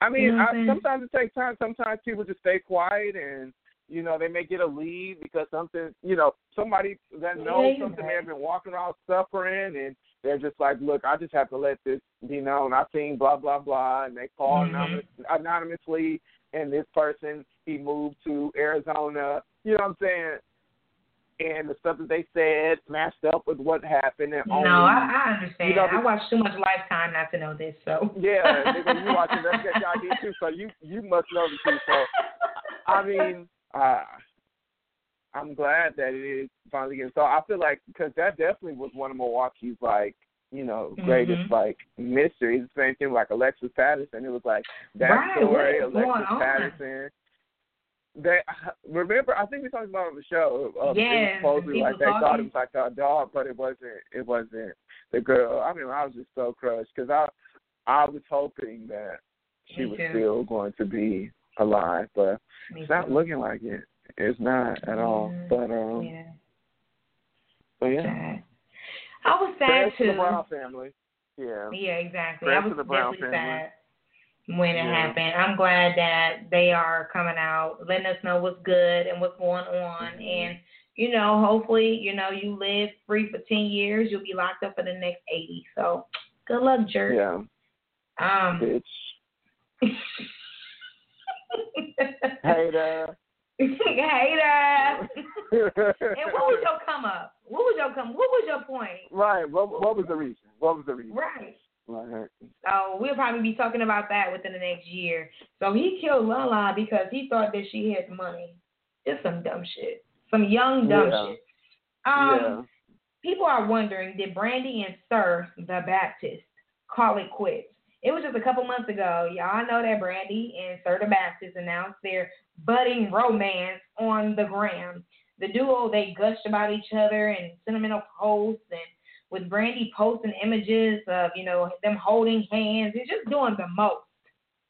I mean, you know I, sometimes it takes time. Sometimes people just stay quiet, and you know they may get a lead because something, you know, somebody that knows yeah, something may have been walking around suffering, and they're just like, look, I just have to let this be known. I've seen blah blah blah, and they call mm-hmm. anonymous, anonymously, and this person he moved to Arizona. You know what I'm saying? and the stuff that they said matched up with what happened. And no, only, I, I understand. You know, I watch too much Lifetime not to know this. So yeah, [LAUGHS] nigga, you watching that y'all too, so you you must know the truth. So I mean, uh, I'm glad that it is finally getting. So I feel like because that definitely was one of Milwaukee's like you know greatest mm-hmm. like mysteries. The same thing like Alexis Patterson. It was like that right, story, Alexis Patterson they remember I think we talked about on the show. Um, yeah, supposedly like they thought it was like a dog, but it wasn't. It wasn't the girl. I mean, I was just so crushed because I I was hoping that she Me was too. still going to be alive, but Me it's not looking like it. It's not at all. Yeah. But um, yeah. but yeah. Sad. I was sad Prayers too. to the Brown family. Yeah. Yeah, exactly. Prayers I was definitely family. sad when it Yeah. happened. I'm glad that they are coming out, letting us know what's good and what's going on. Mhm. And, you know, hopefully, you know, you live free for 10 years, you'll be locked up for the next 80. So good luck, jerk. Yeah, Um, bitch. [LAUGHS] Hater. [LAUGHS] Hater. [LAUGHS] and what was your come up? What was your come? What was your point? right. What What was the reason? What was the reason? Right. Right. So we'll probably be talking about that within the next year. So he killed Lala because he thought that she had money. Just some dumb shit. Some young dumb Yeah. shit. Um, yeah. People are wondering, did Brandy and Sir the Baptist call it quits? It was just a couple months ago. Y'all know that Brandy and Sir the Baptist announced their budding romance on the gram. the duo they gushed about each other and sentimental posts and with Brandy posting images of you know them holding hands. He's just doing the most,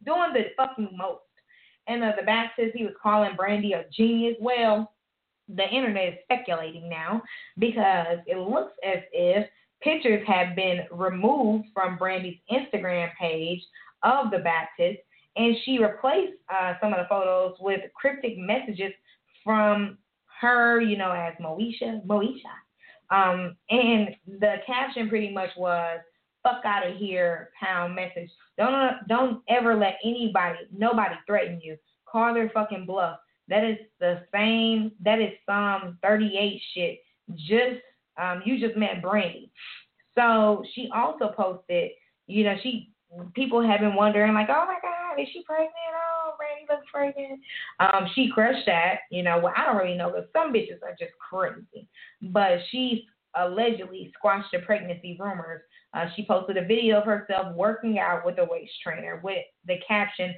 doing the fucking most. And uh, the says he was calling Brandy a genius. Well, the internet is speculating now because it looks as if pictures have been removed from Brandy's Instagram page of the Baptist, and she replaced uh, some of the photos with cryptic messages from her, you know, as Moesha, Moesha. Um, and the caption pretty much was "fuck out of here" pound message. Don't don't ever let anybody, nobody threaten you. Call their fucking bluff. That is the same. That is Psalm 38 shit. Just um, you just met Brandy. So she also posted. You know, she people have been wondering like, oh my god, is she pregnant? Oh, Brandy looks pregnant. Um, she crushed that. You know, well, I don't really know because some bitches are just crazy. But she allegedly squashed the pregnancy rumors. Uh, she posted a video of herself working out with a waist trainer with the caption,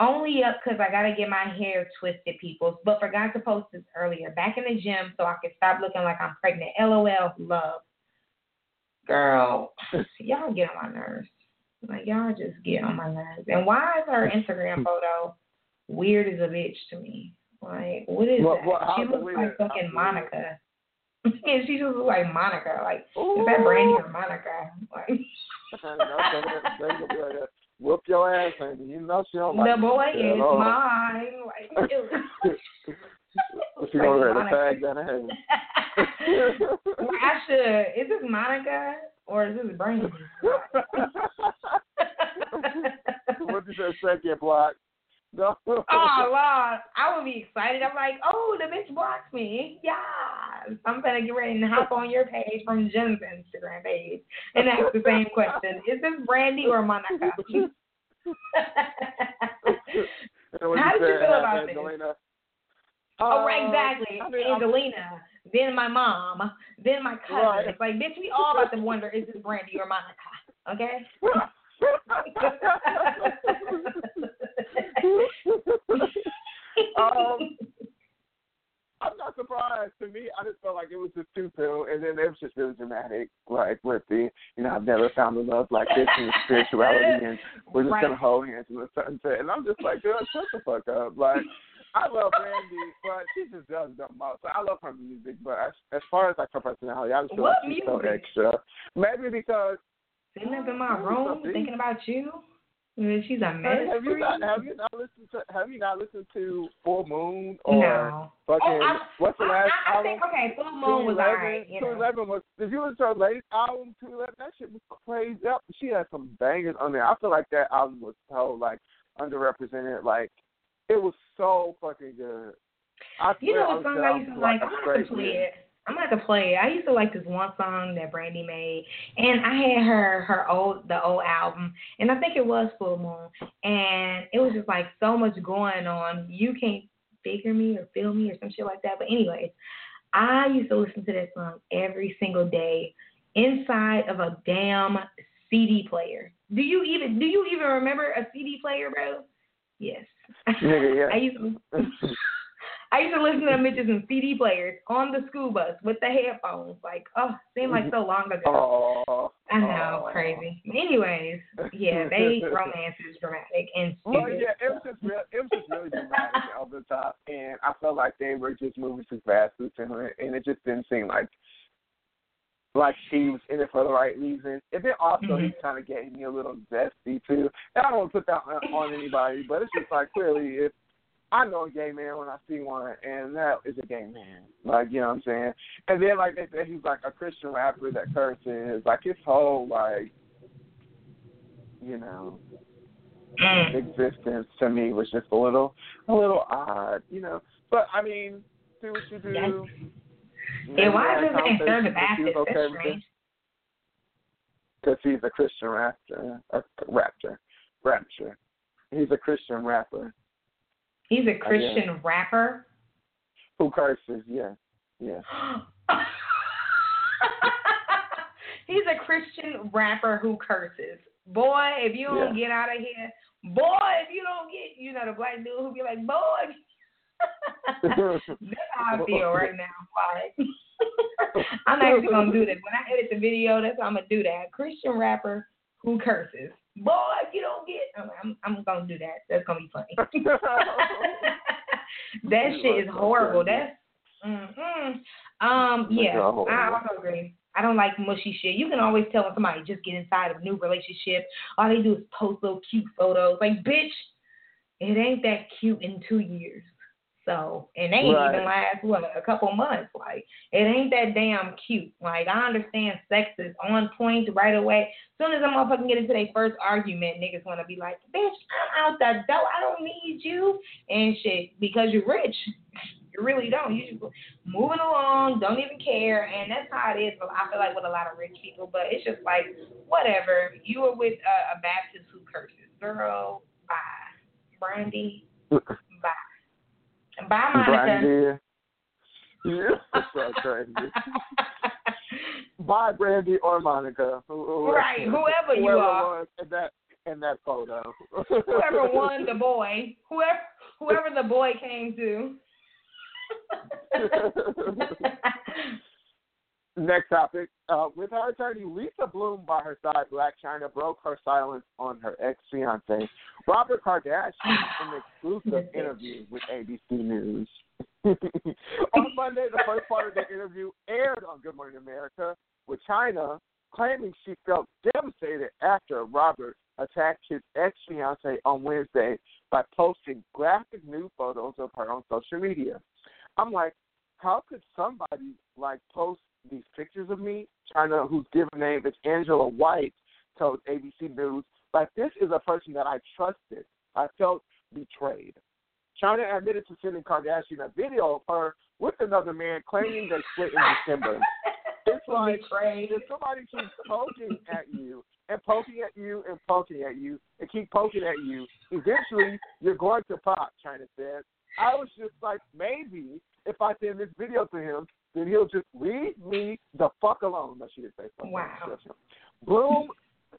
only up because I gotta get my hair twisted, people. But forgot to post this earlier. Back in the gym so I can stop looking like I'm pregnant. LOL, love. Girl, [LAUGHS] y'all get on my nerves. Like y'all just get on my nerves. And why is her Instagram photo weird as a bitch to me? Like, what is well, that? Well, she looks like fucking Monica. [LAUGHS] yeah, she just looks like Monica. Like, Ooh. is that Brandy or Monica? Like, [LAUGHS] whoop your ass, and you know she don't like The boy is mine. Like, [LAUGHS] she [LAUGHS] gonna like to tag that ass. I should. Is this Monica or is this Brandy? [LAUGHS] what did that second block? No. oh [LAUGHS] Lord, I would be excited. I'm like, oh, the bitch blocked me. Yeah, I'm gonna get ready and hop on your page from Jen's Instagram page and ask the same question: Is this Brandy or Monica? [LAUGHS] How did you feel about this? Oh, right, uh, exactly. I mean, Angelina, then my mom, then my cousin. Right. It's like, bitch, we all about to wonder is this Brandy or Monica? Okay. [LAUGHS] [LAUGHS] um, I'm not surprised. To me, I just felt like it was just too soon, and then it was just really dramatic, like with the, you know, I've never found a love like this in spirituality, [LAUGHS] and we're just right. gonna hold hands in the sunset, and I'm just like, girl, shut the fuck up, like. I love Brandy, but she just does the most. I love her music, but as, as far as like her personality, I just feel what like she's music? so extra. Maybe because sitting up in my room thinking about you. She's a mess. Have you not have you not listened to have you not listened to Full Moon or no. fucking oh, what's the last I, I album? think okay, Full Moon was alright. Two Eleven was did you listen to her latest album, Two Eleven? That shit was crazy up. She had some bangers on there. I feel like that album was so like underrepresented, like it was so fucking good. I you know what song I used to like? I'm gonna have to play it. I'm gonna have to play. I used to like this one song that Brandy made, and I had her her old the old album, and I think it was Full Moon, and it was just like so much going on. You can't figure me or feel me or some shit like that. But anyways, I used to listen to that song every single day inside of a damn CD player. Do you even do you even remember a CD player, bro? Yes. Yeah, yeah. [LAUGHS] I used to [LAUGHS] I used to listen to them bitches in CD players on the school bus with the headphones. Like, oh, seemed like so long ago. Oh, I know, oh. crazy. Anyways, yeah, they romance is dramatic and stupid. Well, yeah, it was just real, it was just really dramatic over the top, and I felt like they were just moving too fast with him, and it just didn't seem like like she was in it for the right reason. And then also mm-hmm. he kind of gave me a little zesty too. And I don't want to put that on anybody, but it's just like clearly if I know a gay man when I see one, and that is a gay man. Like, you know what I'm saying? And then, like they said, he's like a Christian rapper that curses. Like his whole like, you know, mm. existence to me was just a little, a little odd, you know. But I mean, do what you do. Yes. Yeah, why is his name the Baptist? Okay That's strange. Because he's a Christian rapper, a rapper, rapture. He's a Christian rapper. He's a Christian rapper. Who curses? Yeah, yeah. [LAUGHS] He's a Christian rapper who curses. Boy, if you don't yeah. get out of here, boy, if you don't get, you know, the black dude who be like, boy, [LAUGHS] that's how I [LAUGHS] feel right now. Like I'm actually gonna do this. When I edit the video, that's how I'm gonna do that. Christian rapper who curses. Boy, if you don't get I'm I'm, I'm gonna do that. That's gonna be funny. [LAUGHS] [LAUGHS] that shit is horrible. That's mm-mm. um yeah, I also agree. I don't like mushy shit. You can always tell when somebody just get inside of a new relationship. All they do is post little cute photos. Like, bitch, it ain't that cute in two years. So, and they ain't right. even last what a couple months. Like, it ain't that damn cute. Like, I understand sex is on point right away. As soon as a motherfucker get into their first argument, niggas want to be like, bitch, I'm out the door. I don't need you and shit because you're rich. [LAUGHS] You really don't. You just moving along, don't even care, and that's how it is. But I feel like with a lot of rich people, but it's just like whatever. You were with a, a Baptist who curses, girl. Bye, Brandy. [LAUGHS] bye, Monica. Brandy. Yeah, [LAUGHS] that's so. [LAUGHS] Bye, Brandy or Monica. Right, whoever you whoever are. In that in that photo. whoever [LAUGHS] won the boy, whoever whoever the boy came to. Next topic. Uh, with her attorney Lisa Bloom by her side, Blac Chyna broke her silence on her ex fiance, Robert Kardashian, [SIGHS] in an exclusive interview with ABC News. [LAUGHS] on Monday, the first part of the interview aired on Good Morning America with Chyna claiming she felt devastated after Robert attacked his ex fiance on Wednesday by posting graphic nude photos of her on social media. I'm like, how could somebody like post these pictures of me? Chyna, whose given name is Angela White, told ABC News, like this is a person that I trusted. I felt betrayed. Chyna admitted to sending Kardashian a video of her with another man claiming they split in December. [LAUGHS] It's like if somebody keeps poking at you and poking at you and poking at you and keep poking at you, eventually you're going to pop, Chyna said. I was just like, maybe if I send this video to him, then he'll just leave me the fuck alone. No, she didn't say something. Wow. Bloom,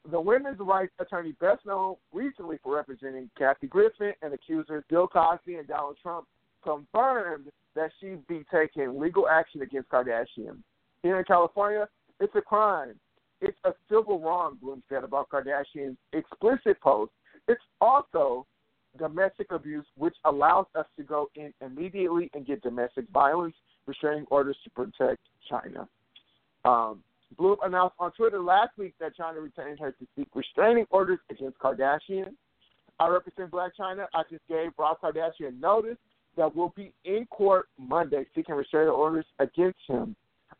the women's rights attorney best known recently for representing Kathy Griffin and accusers Bill Cosby and Donald Trump, confirmed that she'd be taking legal action against Kardashian. Here in California, it's a crime. It's a civil wrong, Bloom said about Kardashian's explicit post. It's also domestic abuse, which allows us to go in immediately and get domestic violence restraining orders to protect Chyna. Um, Bloom announced on Twitter last week that Chyna retained her to seek restraining orders against Kardashian. I represent Black Chyna. I just gave Rob Kardashian notice that we'll be in court Monday seeking restraining orders against him.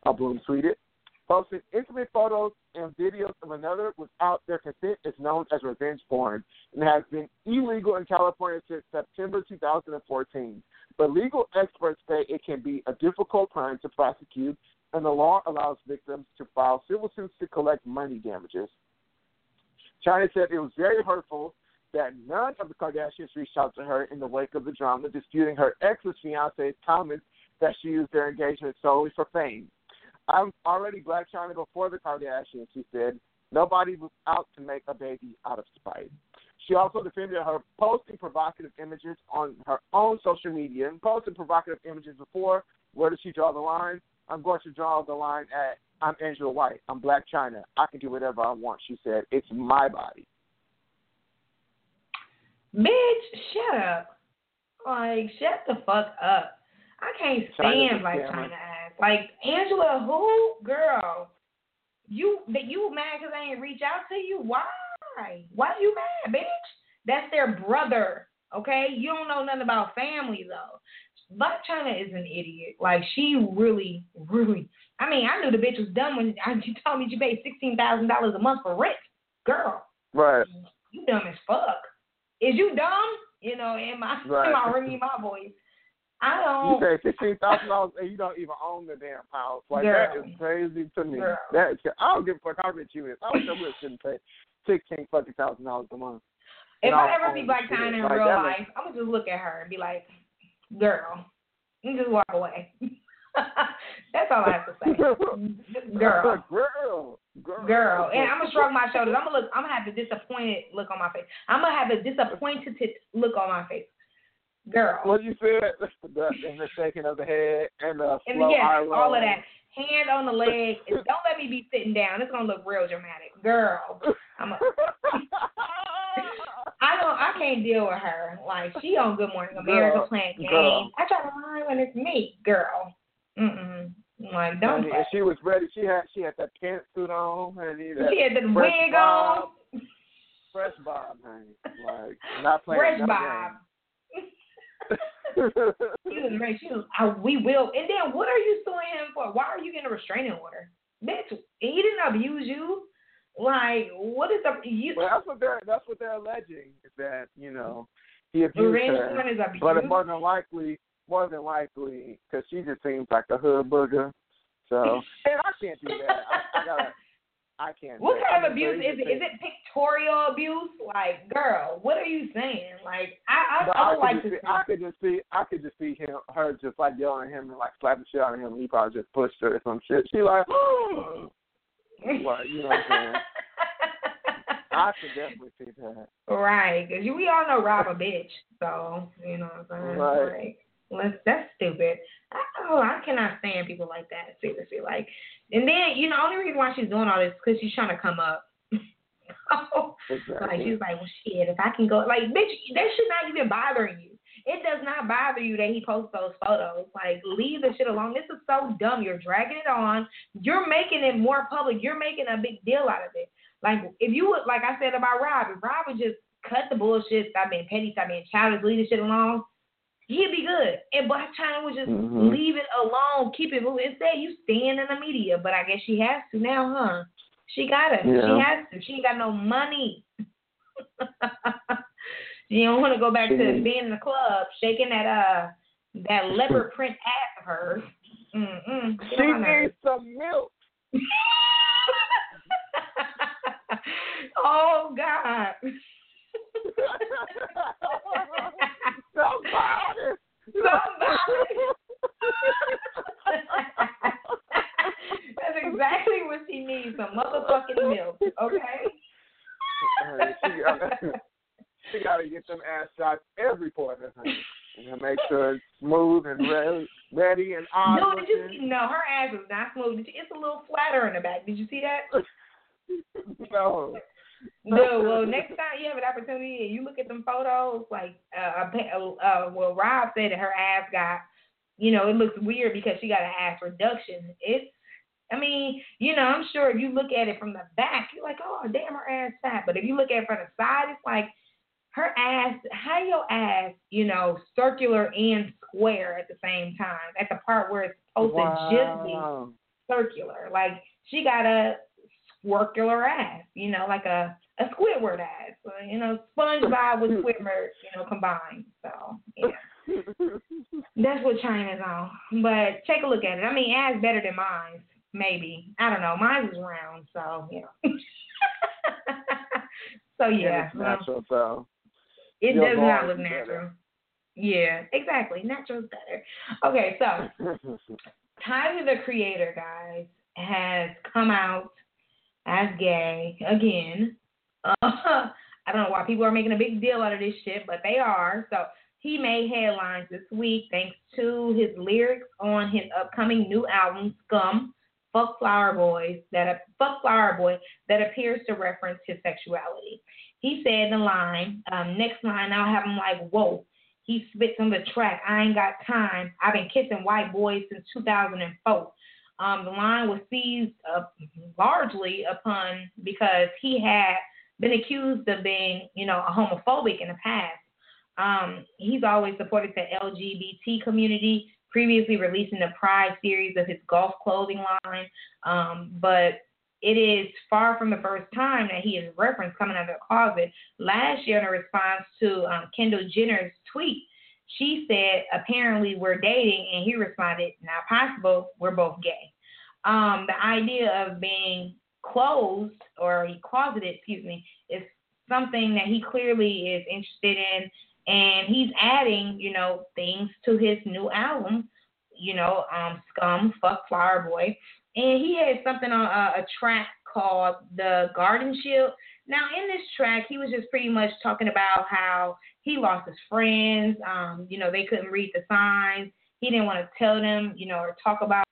Uh, Bloom tweeted posting intimate photos and videos of another without their consent is known as revenge porn and has been illegal in California since September 2014. But legal experts say it can be a difficult crime to prosecute, and the law allows victims to file civil suits to collect money damages. Chyna said it was very hurtful that none of the Kardashians reached out to her in the wake of the drama, disputing her ex's fiance's comments that she used their engagement solely for fame. I'm already Black Chyna before the Kardashians, she said. Nobody was out to make a baby out of spite. She also defended her posting provocative images on her own social media and posted provocative images before. Where does she draw the line? I'm going to draw the line at I'm Angela White. I'm Black Chyna. I can do whatever I want, she said. It's my body. Bitch, shut up. Like, shut the fuck up. I can't stand Blac Chyna ass. Like Angela, who girl? You that you mad because I ain't reach out to you? Why? Why are you mad, bitch? That's their brother. Okay, you don't know nothing about family though. Blac Chyna is an idiot. Like she really, really. I mean, I knew the bitch was dumb when [LAUGHS] she told me she paid sixteen thousand dollars a month for rent. Girl, right? You dumb as fuck. Is you dumb? You know, am [LAUGHS] I right. am I ringing my voice? I don't. You pay [LAUGHS] fifteen thousand dollars and you don't even own the damn house. Like Girl. that is crazy to me. Girl. That I don't give a fuck how rich you is. I wish I would shouldn't pay sixteen fucking thousand dollars a month. If I ever see the Blac in Like, real life, I'm gonna just look at her and be like, "Girl," you just walk away. [LAUGHS] That's all I have to say. [LAUGHS] Girl. girl, girl, Girl, and I'm gonna shrug my shoulders. I'm gonna look. I'm gonna have a disappointed look on my face. I'm gonna have a disappointed look on my face. Girl. What you said? [LAUGHS] The, and the shaking of the head and the and slow yes, all of that. Hand on the leg. [LAUGHS] And don't let me be sitting down. It's gonna look real dramatic, girl. I'm a, [LAUGHS] I don't. I can't deal with her. Like she on Good Morning America Girl, playing games. girl. I try to mind when it's me, girl. Mm mm. Like don't. Honey, and she was ready. She had she had that pantsuit on, honey. That She had the wig bob, on. Fresh bob, honey. Like not playing Fresh Bob. games. [LAUGHS] She was ready. She was. I, we will. And then what are you suing him for? Why are you getting a restraining order, bitch? He didn't abuse you. Like what is the you? Well, that's what they're that's what they're alleging is that you know he abused her, is but it more than likely more than likely because she just seems like a hood booger. So [LAUGHS] and I can't do that. I, I gotta. I can't. What kind of abuse is it? Is it pictorial abuse? Like, girl, what are you saying? Like, I I, I I, like to. see, I could just see, I could just see him, her just like yelling at him and like slapping shit out of him. And he probably just pushed her or some shit. She like, [GASPS] like you know what I'm saying? [LAUGHS] I could definitely see that. right, because we all know Rob a bitch, so you know what I'm saying. Right. Like, let's, that's stupid. I, oh, I cannot stand people like that. Seriously, like, and then you know, the only reason why she's doing all this because she's trying to come up. [LAUGHS] Exactly. Like she's like, well, shit, if I can go, like, bitch, that should not even bother you. It does not bother you that he posts those photos. Like, leave the shit alone. This is so dumb. You're dragging it on. You're making it more public. You're making a big deal out of it. Like, if you would, like I said about Rob, if Rob would just cut the bullshit, stop being petty, stop being childish, leave the shit alone, he'd be good. And Black Chyna would just Mhm. leave it alone, keep it moving. Instead, you stand in the media. But I guess she has to now, huh? She got to. She has to. She ain't got no money. [LAUGHS] you don't want to go back to being in the club, shaking that uh that leopard [LAUGHS] print ass of hers. Mm-mm. She needs some milk. [LAUGHS] oh God. Somebody. Somebody. That's exactly what she needs a motherfucking milk, okay? She gotta, she gotta get them ass shots every quarter, honey. And make sure it's smooth and ready, ready and odd. No, did you see? No, her ass is not smooth. Did you, it's a little flatter in the back. Did you see that? [LAUGHS] no. [LAUGHS] No. [LAUGHS] Well, next time you have an opportunity and you look at them photos, like uh, uh, uh, well, Rob said that her ass got, you know, it looks weird because she got an ass reduction. It's, I mean, you know, I'm sure if you look at it from the back, you're like, oh, damn, her ass fat. But if you look at it from the side, it's like her ass, how your ass, you know, circular and square at the same time, at the part where it's supposed to just be circular. Like she got a circular ass, you know, like a a Squidward ass, uh, you know, SpongeBob with [LAUGHS] Squidward, you know, combined. So yeah, that's what Chyna's on. But take a look at it. I mean, ass better than mine, maybe. I don't know. Mine is round, so you [LAUGHS] know. so yeah, it's natural, so. it Your does not look better. natural. Yeah, exactly. Natural's better. Okay, so [LAUGHS] Tyler the Creator, guys, has come out as gay again. Uh, [LAUGHS] I don't know why people are making a big deal out of this shit, but they are. So he made headlines this week thanks to his lyrics on his upcoming new album, Scum, Fuck Flower Boys, that Fuck Flower Boy, that appears to reference his sexuality. He said the line, um, next line, I'll have him like, whoa. He spits on the track. I ain't got time. I've been kissing white boys since 2004. Um, the line was seized uh, largely upon because he had been accused of being, you know, a homophobic in the past. Um, he's always supported the LGBT community, previously releasing the Pride series of his golf clothing line. Um, but it is far from the first time that he is referenced coming out of the closet. Last year, in a response to um, Kendall Jenner's tweet, she said, apparently we're dating, and he responded, not possible, we're both gay. Um, the idea of being closed or closeted, excuse me, is something that he clearly is interested in, and he's adding, you know, things to his new album, you know, um, Scum, Fuck Flower Boy, and he had something on uh, a track called The Garden Shed. Now in this track, he was just pretty much talking about how he lost his friends. Um, you know, they couldn't read the signs. He didn't want to tell them, you know, or talk about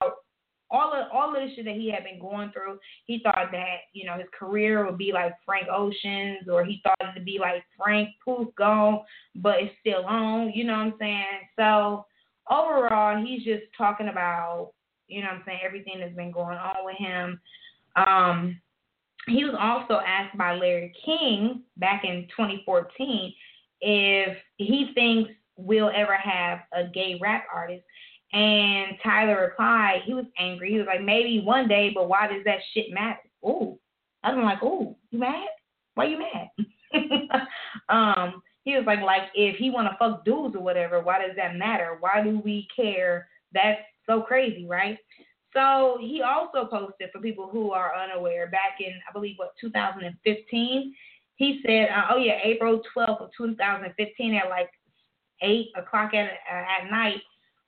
all of all of the shit that he had been going through. He thought that you know his career would be like Frank Ocean's, or he thought it would be like Frank Poof gone, but it's still on. You know what I'm saying? So overall, he's just talking about you know what I'm saying everything that's been going on with him. Um, he was also asked by Larry King back in 2014 if he thinks we'll ever have a gay rap artist. And Tyler replied, he was angry. He was like, maybe one day, but why does that shit matter? Ooh. I was like, ooh, you mad? Why you mad? [LAUGHS] um, he was like, like if he wanna fuck dudes or whatever, why does that matter? Why do we care? That's so crazy, right? So he also posted for people who are unaware back in I believe what 2015. He said, uh, oh yeah, April 12th of 2015 at like eight o'clock at uh, at night.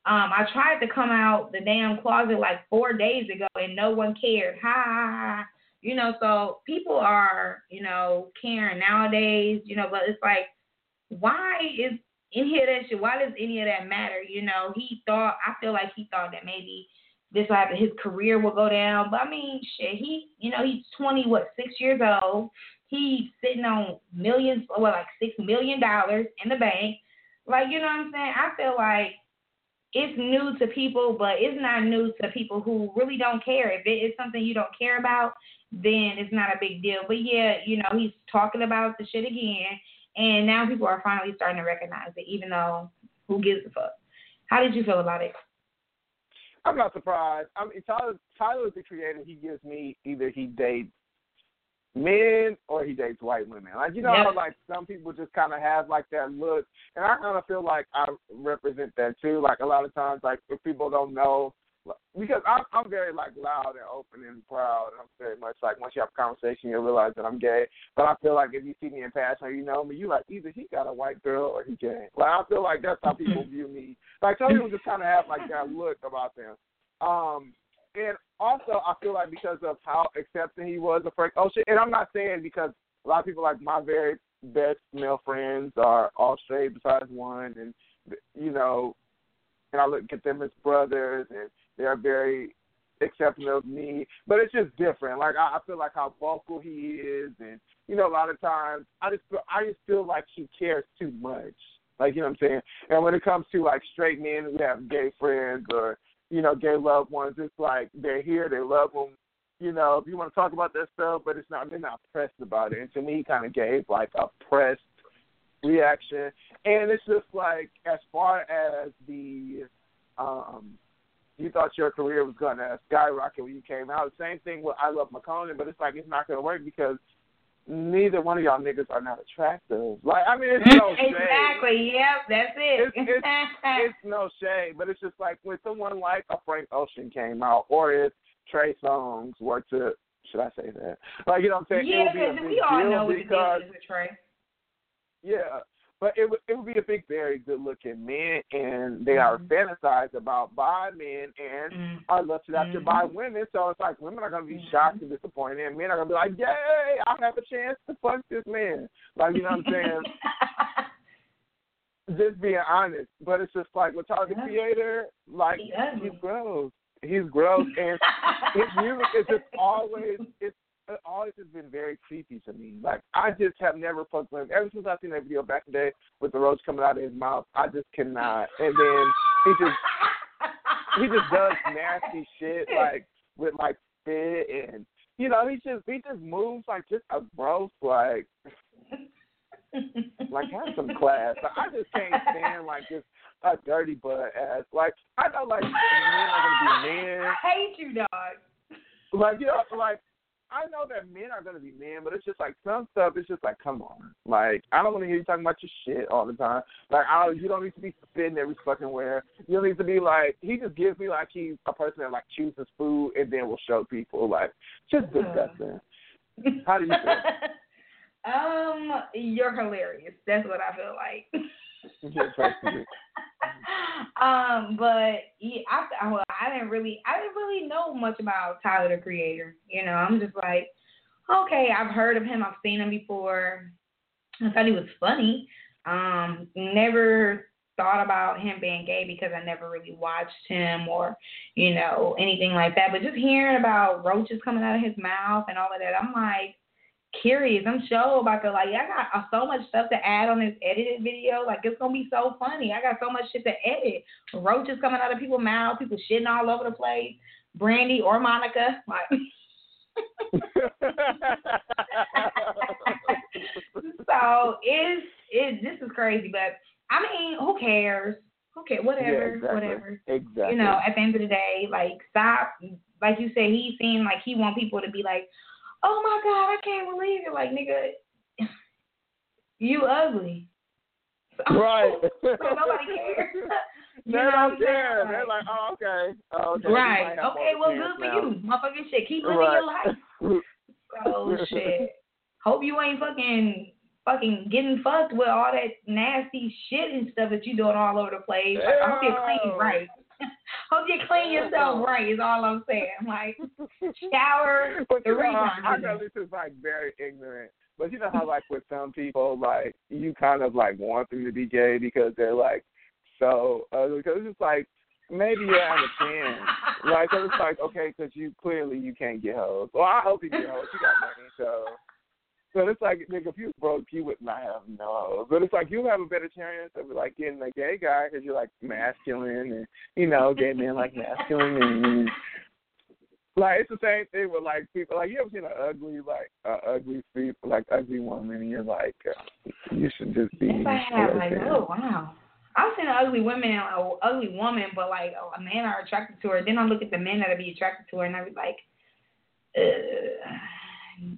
Um, I tried to come out the damn closet like four days ago and no one cared. Ha ha ha. You know, so people are, you know, caring nowadays, you know, but it's like, why is any of that shit, why does any of that matter? You know, he thought, I feel like he thought that maybe this will happen, his career will go down. But I mean, shit, he, you know, he's 20, what, six years old. He's sitting on millions, oh, what, like six million dollars in the bank. Like, you know what I'm saying? I feel like it's new to people, but it's not new to people who really don't care. If it is something you don't care about, then it's not a big deal. But yeah, you know, he's talking about the shit again, and now people are finally starting to recognize it, even though who gives a fuck? How did you feel about it? I'm not surprised. I mean, Tyler, Tyler's the creator. He gives me either he dates men or he dates white women. Like you know yep. how like some people just kind of have like that look, and I kind of feel like I represent that too. Like a lot of times, like if people don't know, because I'm I'm very like loud and open and proud. and I'm very much like once you have a conversation, you'll realize that I'm gay. But I feel like if you see me in passing you know me, you like either he got a white girl or he gay. Like I feel like that's how people view me. Like some people just kind of have like that look about them. Um, and also I feel like because of how accepting he was of Frank Ocean, and I'm not saying because a lot of people like my very best male friends are all straight besides one, and you know, and I look at them as brothers, and they're very accepting of me. But it's just different. Like I, I feel like how vocal he is, and you know, a lot of times I just feel, I just feel like he cares too much. Like you know what I'm saying. And when it comes to like straight men who have gay friends or you know, gay loved ones. It's like they're here, they love them. You know, if you want to talk about that stuff, but it's not they're not pressed about it. And to me, he kind of gave like a pressed reaction, and it's just like as far as the um you thought your career was gonna skyrocket when you came out. Same thing with I Love Makonnen, but it's like it's not gonna work because neither one of y'all niggas are not attractive. Like I mean, it's no [LAUGHS] shade. Exactly. Yep, that's it. It's, it's, [LAUGHS] it's no shade, but it's just like when someone like a Frank Ocean came out, or if Trey Songz were to, should I say that? Like you know what I'm saying? Yeah, because we all know what the deal is with Trey. Yeah, but it would it would be a big, very good looking men, and they are mm-hmm. fantasized about by men and mm-hmm. are lusted after mm-hmm. by women. So it's like women are gonna be mm-hmm. shocked and disappointed, and men are gonna be like, "Yay, I have a chance to fuck this man." Like you know what I'm saying? [LAUGHS] just being honest, but it's just like with Tyler the Creator, like yeah. he's gross. He's gross, and his music is just always it's it Uh, always has been very creepy to me. Like I just have never fucked with him. Ever since I seen that video back in the day with the roach coming out of his mouth, I just cannot. And then he just he just does nasty shit [LAUGHS] like with like spit and you know, he just he just moves like just a gross like like have some class. I just can't stand like just a dirty butt ass. Like I know like men are gonna be men. I [LAUGHS] hate you, dog. Like you know, like I know that men are gonna be men, but it's just like some stuff. It's just like, come on, like I don't want to hear you talking about your shit all the time. Like, I you don't need to be spitting every fucking where. You don't need to be like. He just gives me like he's a person that like chooses food and then will show people. Like, just disgusting. How do you feel? [LAUGHS] Um, you're hilarious. That's what I feel like. [LAUGHS] [LAUGHS] um, but yeah, I well, I didn't really, I didn't really know much about Tyler the Creator. You know, I'm just like, okay, I've heard of him, I've seen him before. I thought he was funny. Um, never thought about him being gay because I never really watched him or, you know, anything like that. But just hearing about roaches coming out of his mouth and all of that, I'm like curious. I'm sure about the like. I got uh, so much stuff to add on this edited video. Like it's gonna be so funny. I got so much shit to edit. Roaches coming out of people's mouths, people shitting all over the place. Brandy or Monica, like. [LAUGHS] so it's it. This is crazy, but I mean, who cares? Who cares? Whatever, yeah, exactly. whatever. Exactly. You know, at the end of the day, like stop. Like you said, he seemed like he want people to be like, "Oh my God, I can't believe it!" Like nigga, [SIGHS] you ugly. So, [LAUGHS] right. so nobody cares. they don't care. They're like, oh, okay. Oh, okay. Right. Okay, well, good for now. you. Motherfucking shit. Keep living right. your life. [LAUGHS] oh, shit. Hope you ain't fucking fucking getting fucked with all that nasty shit and stuff that you doing all over the place. Like, I hope you're clean right. [LAUGHS] hope you clean yourself right is all I'm saying. Like [LAUGHS] shower but the you know. I know this is like very ignorant. But you know how like with some people like you kind of like want them to be gay because they're like so uh, because it's just like maybe you have a chance. like it's like okay, because you clearly you can't get hoes. Well, I hope you get hoes. You got money, so. So it's like, nigga, if you broke, you would not have no. But it's like you have a better chance of like getting a gay guy because you're like masculine and you know, gay men like masculine and like it's the same thing with like people. Like you ever seen an ugly like uh, ugly people like ugly woman and you're like, uh, you should just be. Yes, I have. Like, oh wow. I've seen an ugly woman, an ugly woman, but like a man are attracted to her. Then I look at the men that be attracted to her, and I be like, uh,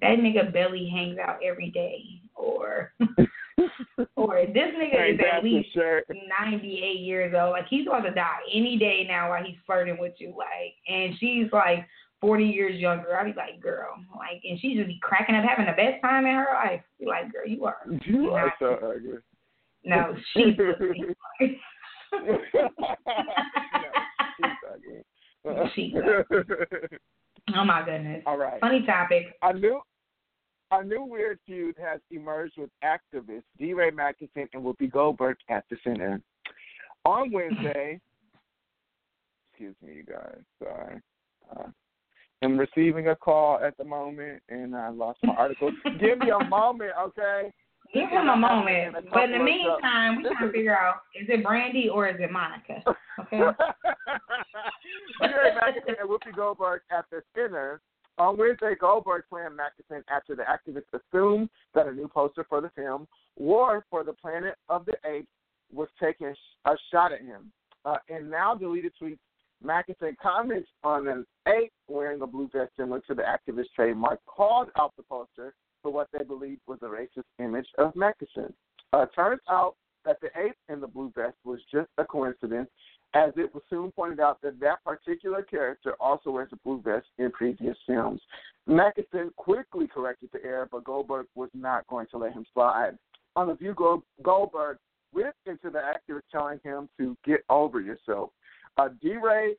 that nigga belly hangs out every day, or [LAUGHS] or this nigga is at least sure. ninety eight years old. Like he's about to die any day now while he's flirting with you. Like, and she's like forty years younger. I'd be like, girl, like, and she's just be cracking up, having the best time in her life. Be like, girl, you are. [LAUGHS] You are so ugly. [LAUGHS] No, she's ugly. no, she's ugly. Ugly. [LAUGHS] Oh my goodness. All right. Funny topic. A new a new weird feud has emerged with activists DeRay Mckesson and Whoopi Goldberg at the center. On Wednesday, [LAUGHS] excuse me, you guys. Sorry. Uh, I'm receiving a call at the moment, and I lost my article. Give me a moment, okay? Give him a moment. But in the meantime, we trying to figure out is it Brandy or is it Monica? Okay. [LAUGHS] Mckesson and Whoopi Goldberg at the center. On Wednesday, Goldberg slammed Mckesson after the activists assumed that a new poster for the film, War for the Planet of the Apes, was taking a shot at him. Uh, in now deleted tweets, Mckesson comments on an ape wearing a blue vest similar to the activist trademark, called out the poster for what they believed was a racist image of Mckesson. Uh, turns out that the ape in the blue vest was just a coincidence, as it was soon pointed out that that particular character also wears a blue vest in previous films. Mckesson quickly corrected the error, but Goldberg was not going to let him slide. On the view, Goldberg whipped into the actor, telling him to get over yourself. Uh, DeRay,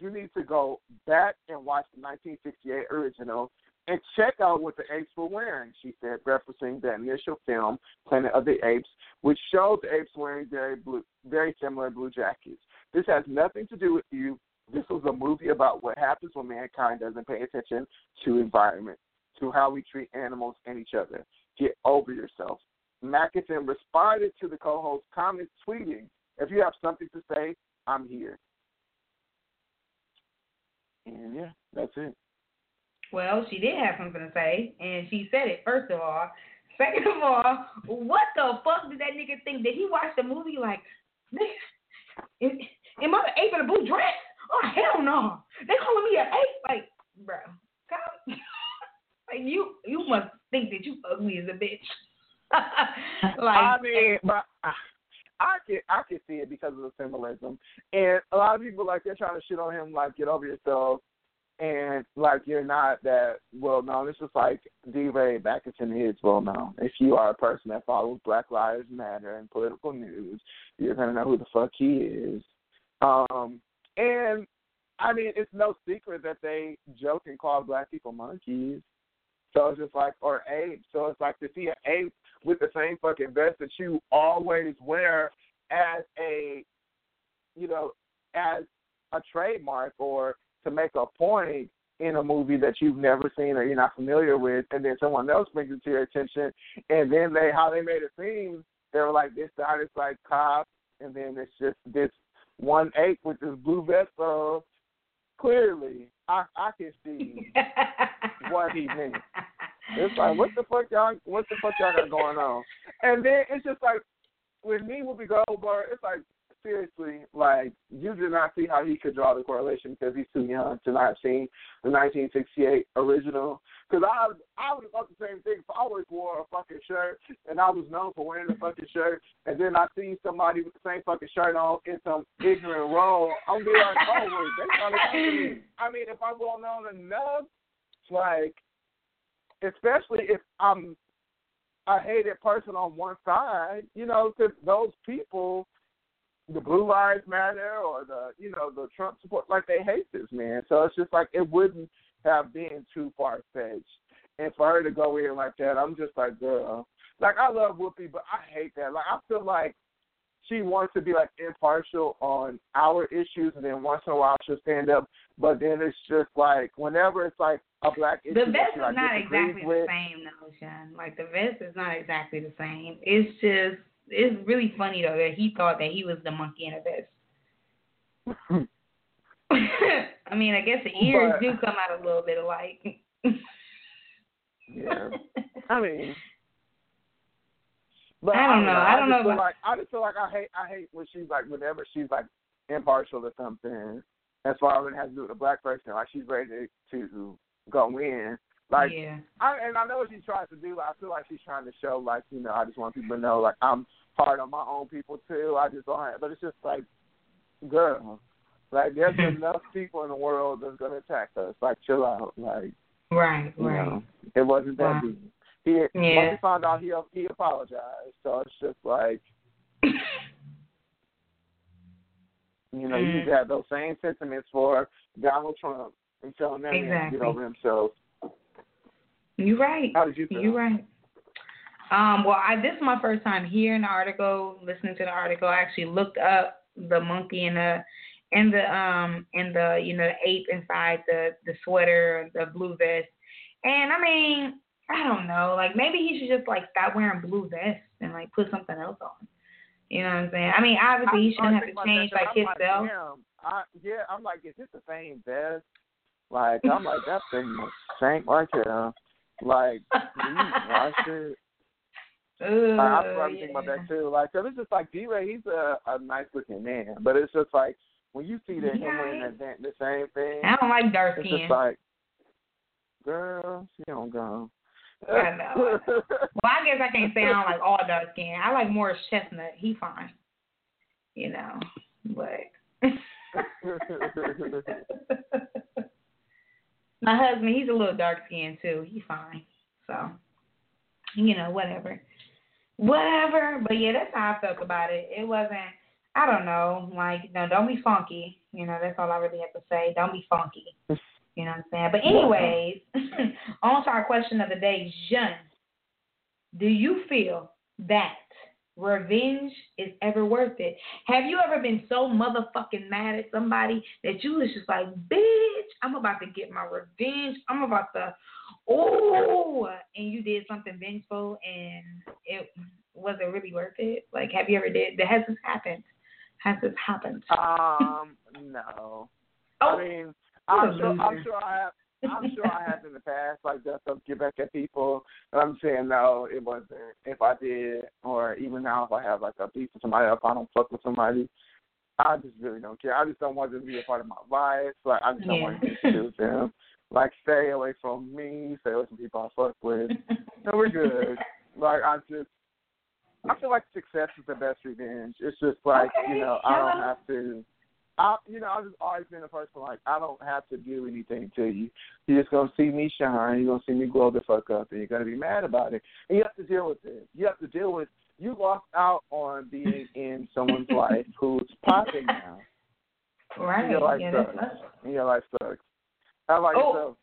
you need to go back and watch the 1968 original and check out what the apes were wearing, she said, referencing the initial film, Planet of the Apes, which showed the apes wearing very blue, very similar blue jackets. This has nothing to do with you. This was a movie about what happens when mankind doesn't pay attention to environment, to how we treat animals and each other. Get over yourself. Mckesson responded to the co-host's comments, tweeting, "If you have something to say, I'm here." And yeah, that's it. Well, she did have something to say, and she said it first of all. Second of all, what the fuck did that nigga think? Did he watch the movie like, nigga, am I the ape in a blue dress? Oh hell no! They calling me an ape, like, bro. [LAUGHS] like you, you must think that you ugly as a bitch. [LAUGHS] like, I mean, but. I can I can see it because of the symbolism, and a lot of people like they're trying to shit on him like get over yourself, and like you're not that well known. It's just like DeRay Mckesson is well known. If you are a person that follows Black Lives Matter and political news, you're gonna know who the fuck he is. Um, and I mean, it's no secret that they joke and call black people monkeys. So it's just like, or ape. So it's like to see an ape with the same fucking vest that you always wear as a, you know, as a trademark or to make a point in a movie that you've never seen or you're not familiar with, and then someone else brings it to your attention, and then they how they made it seem, they were like this started like cop, and then it's just this one ape with this blue vest on. Clearly, I I can see [LAUGHS] what he meant. It's like what the fuck y'all what the fuck y'all got going on, and then it's just like with me Whoopi Goldberg, it's like seriously, like you did not see how he could draw the correlation because he's too young to not have seen the 1968 original. Because I I would have thought the same thing. If I always wore a fucking shirt and I was known for wearing a fucking shirt, and then I see somebody with the same fucking shirt on in some ignorant role, I'm be like, oh wait, they trying to me. I mean, if I'm well known enough, like, especially if I'm a hated person on one side, you know, because those people the Blue Lives Matter or the you know the Trump support, like they hate this man. So it's just like it wouldn't have been too far fetched. And for her to go in like that, I'm just like, girl, like I love Whoopi, but I hate that. Like I feel like she wants to be like impartial on our issues, and then once in a while she'll stand up. But then it's just like whenever it's like a black issue, the vest is like, not exactly with, the same, though, Sean. Like the vest is not exactly the same. It's just it's really funny though that he thought that he was the monkey in a vest. [LAUGHS] I mean, I guess the ears But- do come out a little bit alike. yeah, [LAUGHS] I mean. But I don't know. I don't know Feel about- like I just feel like I hate. I hate when she's like whenever she's like impartial or something. As far as it has to do with a black person, like she's ready to, to go in. Like, yeah. I, and I know what she tries to do. I feel like she's trying to show, like, you know, I just want people to know, like, I'm hard on my own people too. I just don't. Have, but it's just like, girl, like, there's [LAUGHS] enough people in the world that's gonna attack us. Like, chill out. Like, Right, right. know, it wasn't that Wow. deep. He Yeah. once he found out, he he apologized. So it's just like, [LAUGHS] you know, Mm. you had those same sentiments for Donald Trump and telling them to Exactly. get over himself. You're right. How did you feel? You're right. Um, well, I this is my first time hearing the article, listening to the article. I actually looked up the monkey and the and the um and the you know the ape inside the the sweater, the blue vest. And I mean, I don't know, like maybe he should just like stop wearing blue vests and like put something else on. You know what I'm saying? I mean, obviously he shouldn't have to change like I'm himself. Like, I, yeah, I'm like, is this the same vest? Like, I'm like, that thing was stank right there. Like, do you wash it? Ooh, I, I probably think yeah. about that too. Like, cause it's just like DeRay, he's a, a nice looking man, but it's just like when you see that him wearing that, that the same thing, I don't like dark it's skin. just like, girl, she don't go. I know. Well, I guess I can't say I don't like all dark skin. I like Morris Chestnut. He fine. You know, but [LAUGHS] [LAUGHS] my husband, he's a little dark skinned too. He's fine. So, you know, whatever. Whatever. But yeah, that's how I felt about it. It wasn't I don't know, like, no, don't be funky. You know, that's all I really have to say. Don't be funky. You know what I'm saying? But anyways, [LAUGHS] on to our question of the day, Jean. Do you feel that revenge is ever worth it? Have you ever been so motherfucking mad at somebody that you was just like, bitch, I'm about to get my revenge. I'm about to, oh, and you did something vengeful and it wasn't really worth it? Like, have you ever did? That has this happened? Has this happened? um, no. Oh, I mean, I'm sure, I'm sure I have. I'm sure I have in the past, like just to get back at people. But I'm saying no, it wasn't. If I did, or even now, if I have like a beef with somebody, if I don't fuck with somebody, I just really don't care. I just don't want them to be a part of my life. Like I just don't want to with them. Like stay away from me. Stay away from people I fuck with. No, we're good. [LAUGHS] Like I just, I feel like success is the best revenge. It's just like Okay, you know, I don't yeah. have to. I, you know, I've just always been a person like I don't have to do anything to you. You're just gonna see me shine. You're gonna see me grow the fuck up, and you're gonna be mad about it. And you have to deal with it. You have to deal with. You lost out on being [LAUGHS] in someone's life who's popping now. right. Your life yeah, sucks. And your life sucks. How about Oh. yourself?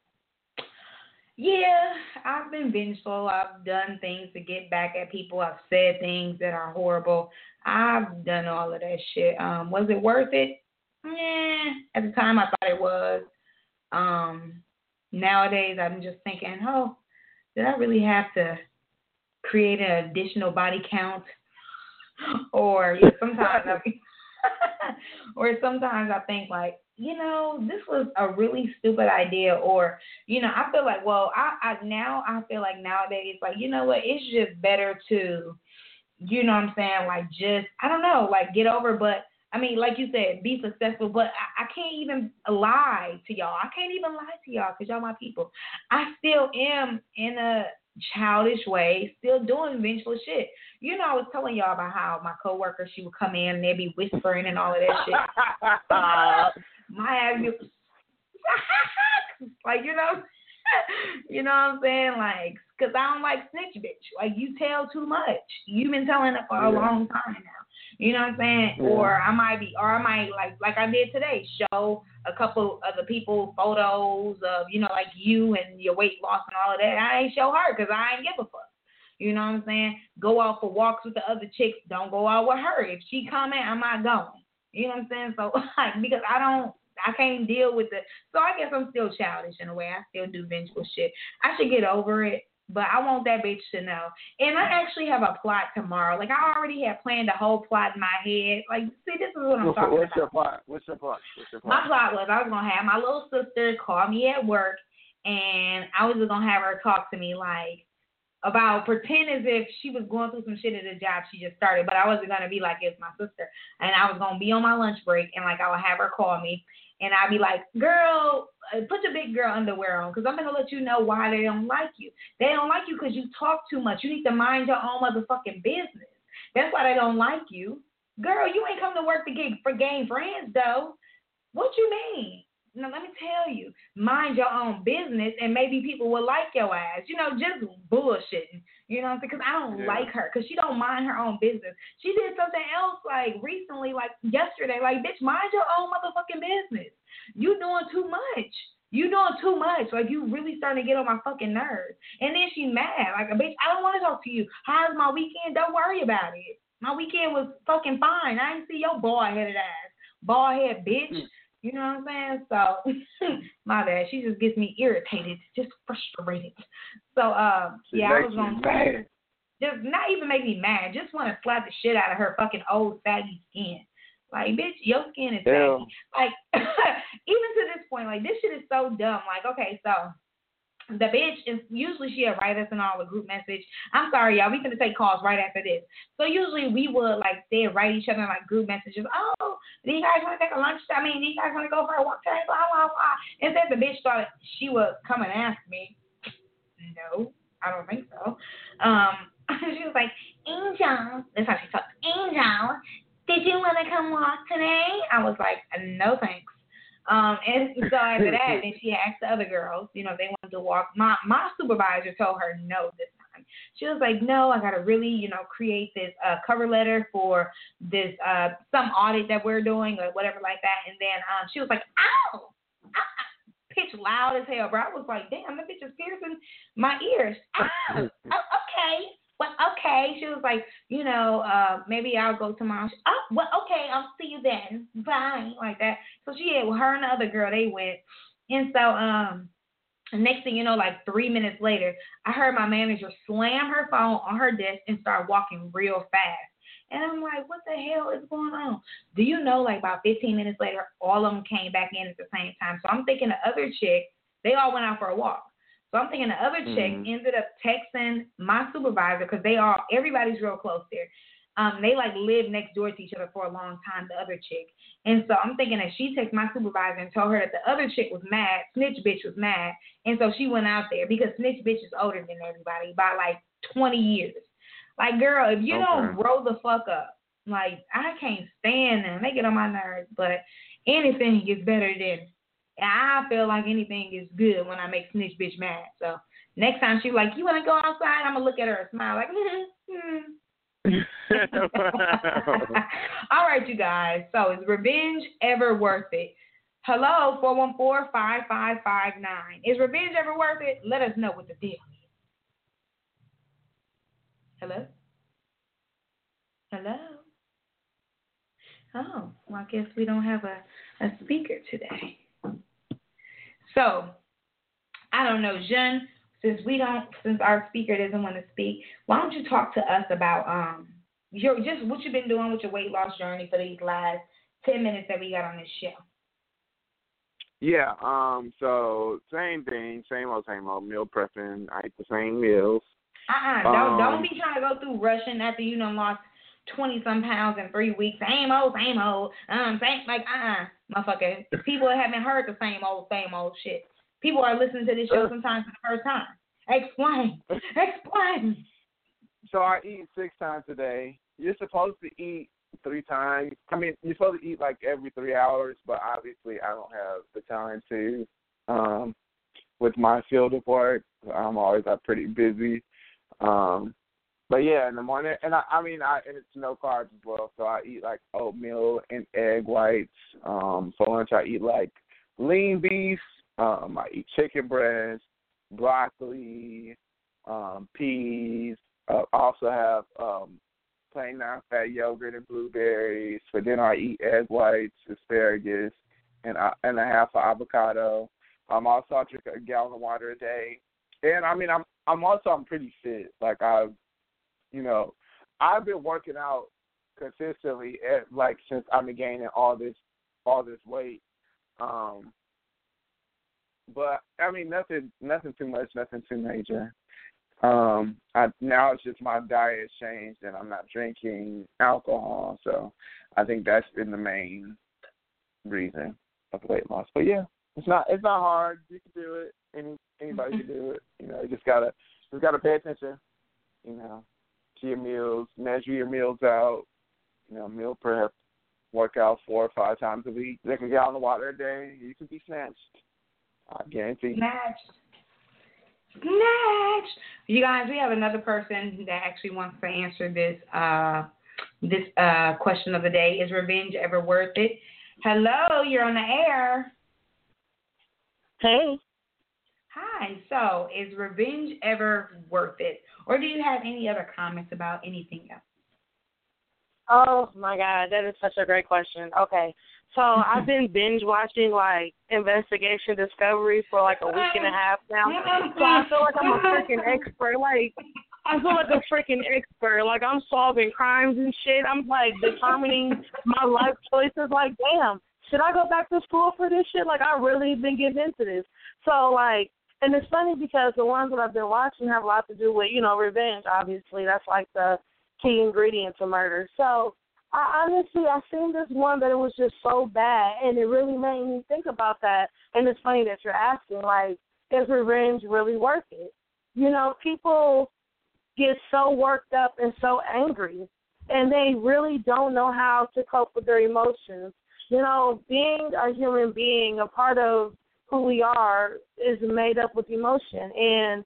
Yeah, I've been vengeful. I've done things to get back at people. I've said things that are horrible. I've done all of that shit. Um, was it worth it? Yeah, at the time I thought it was. Um, nowadays I'm just thinking, oh, did I really have to create an additional body count? [GASPS] or yeah, sometimes I, [LAUGHS] or sometimes I think like, you know, this was a really stupid idea, or you know, I feel like, well, I, I now I feel like nowadays, like, you know what, it's just better to, you know, what I'm saying, like, just I don't know, like, get over, but. I mean, like you said, be successful, but I, I can't even lie to y'all. I can't even lie to y'all because y'all my people. I still am in a childish way, still doing vengeful shit. You know, I was telling y'all about how my coworker, she would come in and they'd be whispering and all of that shit. uh, [LAUGHS] my ass, [LAUGHS] like you know, [LAUGHS] you know what I'm saying? Like, cause I don't like snitch bitch. Like you tell too much. You've been telling it for a long time now. You know what I'm saying? Yeah. Or I might be, or I might like, like I did today, show a couple of the people photos of, you know, like you and your weight loss and all of that. I ain't show her because I ain't give a fuck. You know what I'm saying? Go out for walks with the other chicks. Don't go out with her. If she come in, I'm not going. You know what I'm saying? So [LAUGHS] like because I don't I can't deal with it. So I guess I'm still childish in a way. I still do vengeful shit. I should get over it, but I want that bitch to know. And I actually have a plot tomorrow. Like I already have planned a whole plot in my head. Like, see, this is what I'm talking what's about. Your plot? What's your plot? What's your plot? My plot was I was gonna have my little sister call me at work, and I was just gonna have her talk to me like about pretend as if she was going through some shit at a job she just started, but I wasn't gonna be like it's my sister, and I was gonna be on my lunch break, and like I would have her call me, and I'd be like, girl, uh, put your big girl underwear on, cause I'm gonna let you know why they don't like you. They don't like you because you talk too much. You need to mind your own motherfucking business. That's why they don't like you, girl. You ain't come to work to get for gain friends though. What you mean? Now let me tell you, mind your own business, and maybe people will like your ass. You know, just bullshitting. You know what I'm saying? Because I don't yeah. like her, because she don't mind her own business. She did something else like recently, like yesterday. Like, bitch, mind your own motherfucking business. You doing too much. You doing too much. Like you really starting to get on my fucking nerves. And then she mad. Like, bitch, I don't want to talk to you. How's my weekend? Don't worry about it. My weekend was fucking fine. I didn't see your bald headed ass. Bald head bitch. Mm. You know what I'm saying? So [LAUGHS] my bad. She just gets me irritated, just frustrated. So um yeah, I was mad. just not even make me mad, just wanna slap the shit out of her fucking old saggy skin. Like, bitch, your skin is saggy. Like [LAUGHS] even to this point, like this shit is so dumb. Like, okay, so the bitch is usually she'll write us in all the group message. I'm sorry, y'all. We gonna take calls right after this. So usually we would like they write each other like group messages. Oh, do you guys want to take a lunch? I mean, do you guys want to go for a walk today? Blah blah blah. Instead, the bitch thought she would come and ask me. No, I don't think so. Um, [LAUGHS] she was like, Angel. That's how she talks. Angel, did you want to come walk today? I was like, no thanks. Um, and so after that, [LAUGHS] then she asked the other girls, you know, they wanted to walk. My my supervisor told her no this time. She was like, no, I gotta really, you know, create this uh, cover letter for this uh some audit that we're doing or whatever like that. And then um, she was like, ow, pitch loud as hell, bro. I was like, damn, that bitch is piercing my ears. Ow, [LAUGHS] oh, okay well, okay. She was like, you know, uh, maybe I'll go tomorrow. She, oh, well, okay, I'll see you then. Bye, like that. So she had, well, her and the other girl, they went. And so, um, next thing you know, like three minutes later, I heard my manager slam her phone on her desk and start walking real fast. And I'm like, what the hell is going on? Do you know, like about 15 minutes later, all of them came back in at the same time. So I'm thinking the other chick, they all went out for a walk. So I'm thinking the other chick mm-hmm. ended up texting my supervisor because they are everybody's real close there. Um, they like live next door to each other for a long time, the other chick. And so I'm thinking that she texted my supervisor and told her that the other chick was mad, snitch bitch was mad. And so she went out there because snitch bitch is older than everybody by like 20 years. Like, girl, if you okay. don't grow the fuck up, like, I can't stand them. They get on my nerves. But anything is better than I feel like anything is good when I make snitch bitch mad. So next time she's like, "You want to go outside?" I'm gonna look at her and smile like, mm-hmm. [LAUGHS] All right, you guys. So is revenge ever worth it? Hello, 414-5559. Is revenge ever worth it? Let us know what the deal is. Hello? Hello? Oh, well, I guess we don't have a, a speaker today. So, I don't know, Jen, since we don't, since our speaker doesn't want to speak, why don't you talk to us about um your just what you've been doing with your weight loss journey for these last ten minutes that we got on this show? Yeah, um, so same thing, same old, same old. Meal prepping. I eat the same meals. Uh uh-uh, don't don't um, be trying to go through rushing after you done lost twenty some pounds in three weeks. Same old, same old. Um, same like uh uh-uh, motherfucker. People haven't heard the same old, same old shit. People are listening to this show sometimes for the first time. Explain. [LAUGHS] Explain. So I eat six times a day. You're supposed to eat three times. I mean, you're supposed to eat like every three hours, but obviously I don't have the time to. Um, with my field of work, I'm always uh, pretty busy. Um, but yeah, in the morning, and I, I mean, I and it's no carbs as well, so I eat like oatmeal and egg whites. Um, for lunch, I eat like lean beef. Um, I eat chicken breast, broccoli, um, peas. Uh, also have um, plain non-fat yogurt and blueberries. For dinner, I eat egg whites, asparagus, and uh, and a half of avocado. Um, also, I drink a gallon of water a day. And I mean, I'm I'm also I'm pretty fit. Like I've, you know, I've been working out consistently at, like since I've been gaining all this all this weight. Um, but I mean, nothing nothing too much, nothing too major. Um, I now it's just my diet has changed and I'm not drinking alcohol, so I think that's been the main reason of weight loss. But yeah, it's not it's not hard. You can do it. Any anybody can do it. You know, you just gotta just gotta pay attention. You know, to your meals, measure your meals out. You know, meal prep, work out four or five times a week, drink a gallon of water a day. You can be snatched. I guarantee. Snatched. Snatched. You guys, we have another person that actually wants to answer this uh this uh question of the day. Is revenge ever worth it? Hello, you're on the air. Hey. Hi. So, is revenge ever worth it? Or do you have any other comments about anything else? Oh my God, that is such a great question. Okay. So [LAUGHS] I've been binge watching like Investigation Discovery for like a week and a half now. So I feel like I'm a freaking expert. Like I feel like a freaking expert. Like I'm solving crimes and shit. I'm like determining my life choices. Like, damn, should I go back to school for this shit? Like I really been getting into this. So like and it's funny because the ones that I've been watching have a lot to do with, you know, revenge, obviously. That's like the key ingredient to murder. So I honestly I seen this one that it was just so bad and it really made me think about that. And it's funny that you're asking, like, is revenge really worth it? You know, people get so worked up and so angry and they really don't know how to cope with their emotions. You know, being a human being, a part of who we are is made up with emotion and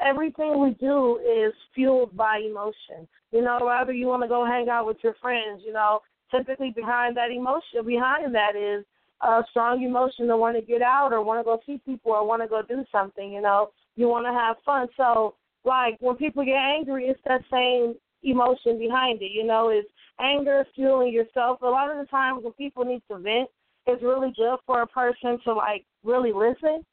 everything we do is fueled by emotion. You know, whether you want to go hang out with your friends, you know, typically behind that emotion behind that is a strong emotion to want to get out or want to go see people or want to go do something, you know. You want to have fun. So like when people get angry it's that same emotion behind it, you know, it's anger fueling yourself. A lot of the times when people need to vent it's really good for a person to like really listen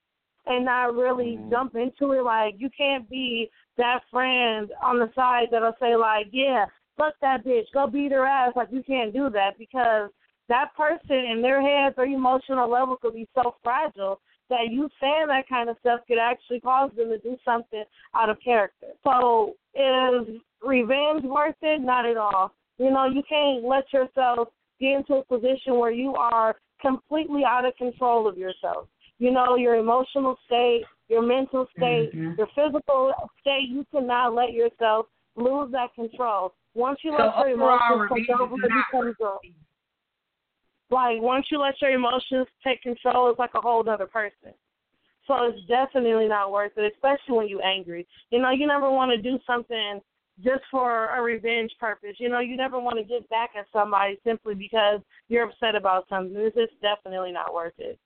and not really mm-hmm. jump into it. Like you can't be that friend on the side that'll say like, yeah, fuck that bitch, go beat her ass. Like you can't do that because that person in their head, their emotional level could be so fragile that you saying that kind of stuff could actually cause them to do something out of character. So is revenge worth it? Not at all. You know, you can't let yourself get into a position where you are completely out of control of yourself. You know, your emotional state, your mental state, mm-hmm. your physical state, you cannot let yourself lose that control. Once you so let your emotions take over, it becomes a, like once you let your emotions take control, it's like a whole other person. So it's definitely not worth it, especially when you're angry. You know, you never want to do something just for a revenge purpose. You know, you never want to get back at somebody simply because you're upset about something. This is definitely not worth it.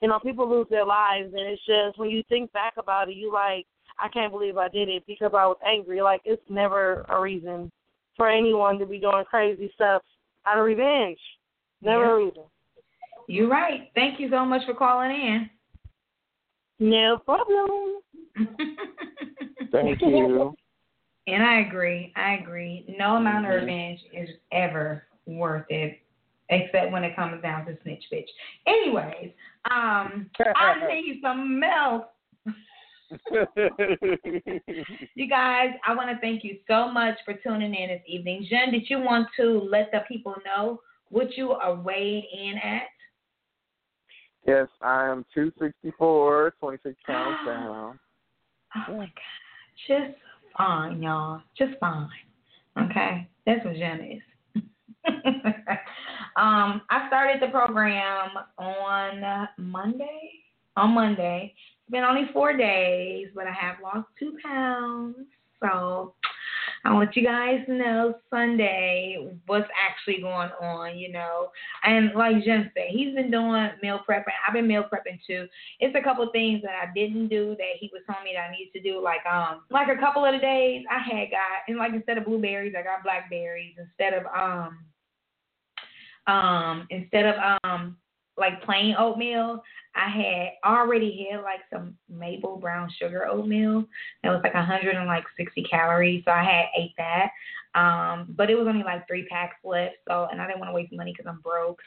You know, people lose their lives, and it's just when you think back about it, you like, I can't believe I did it because I was angry. Like it's never a reason for anyone to be doing crazy stuff out of revenge. Never yeah. a reason. You're right. Thank you so much for calling in. No problem. [LAUGHS] Thank you. And I agree. I agree. No amount of mm-hmm. revenge is ever worth it, except when it comes down to snitch bitch. Anyways, um, I [LAUGHS] need some milk. [LAUGHS] you guys, I want to thank you so much for tuning in this evening. Jen, did you want to let the people know what you are weighed in at? Yes, I am 264, 26 pounds [GASPS] down. Oh my God. Just fine, y'all. Just fine. Okay? That's what Jen is. [LAUGHS] um, I started the program on Monday. On Monday. It's been only four days, but I have lost two pounds. So I want you guys to know Sunday what's actually going on, you know. And like Jen said, he's been doing meal prepping. I've been meal prepping too. It's a couple things that I didn't do that he was telling me that I need to do. Like um like a couple of the days I had got and like instead of blueberries I got blackberries. Instead of um um instead of um like plain oatmeal, I had already had like some maple brown sugar oatmeal that was like 160 calories, so I had ate that. Um, but it was only like three packs left, so and I didn't want to waste money because I'm broke,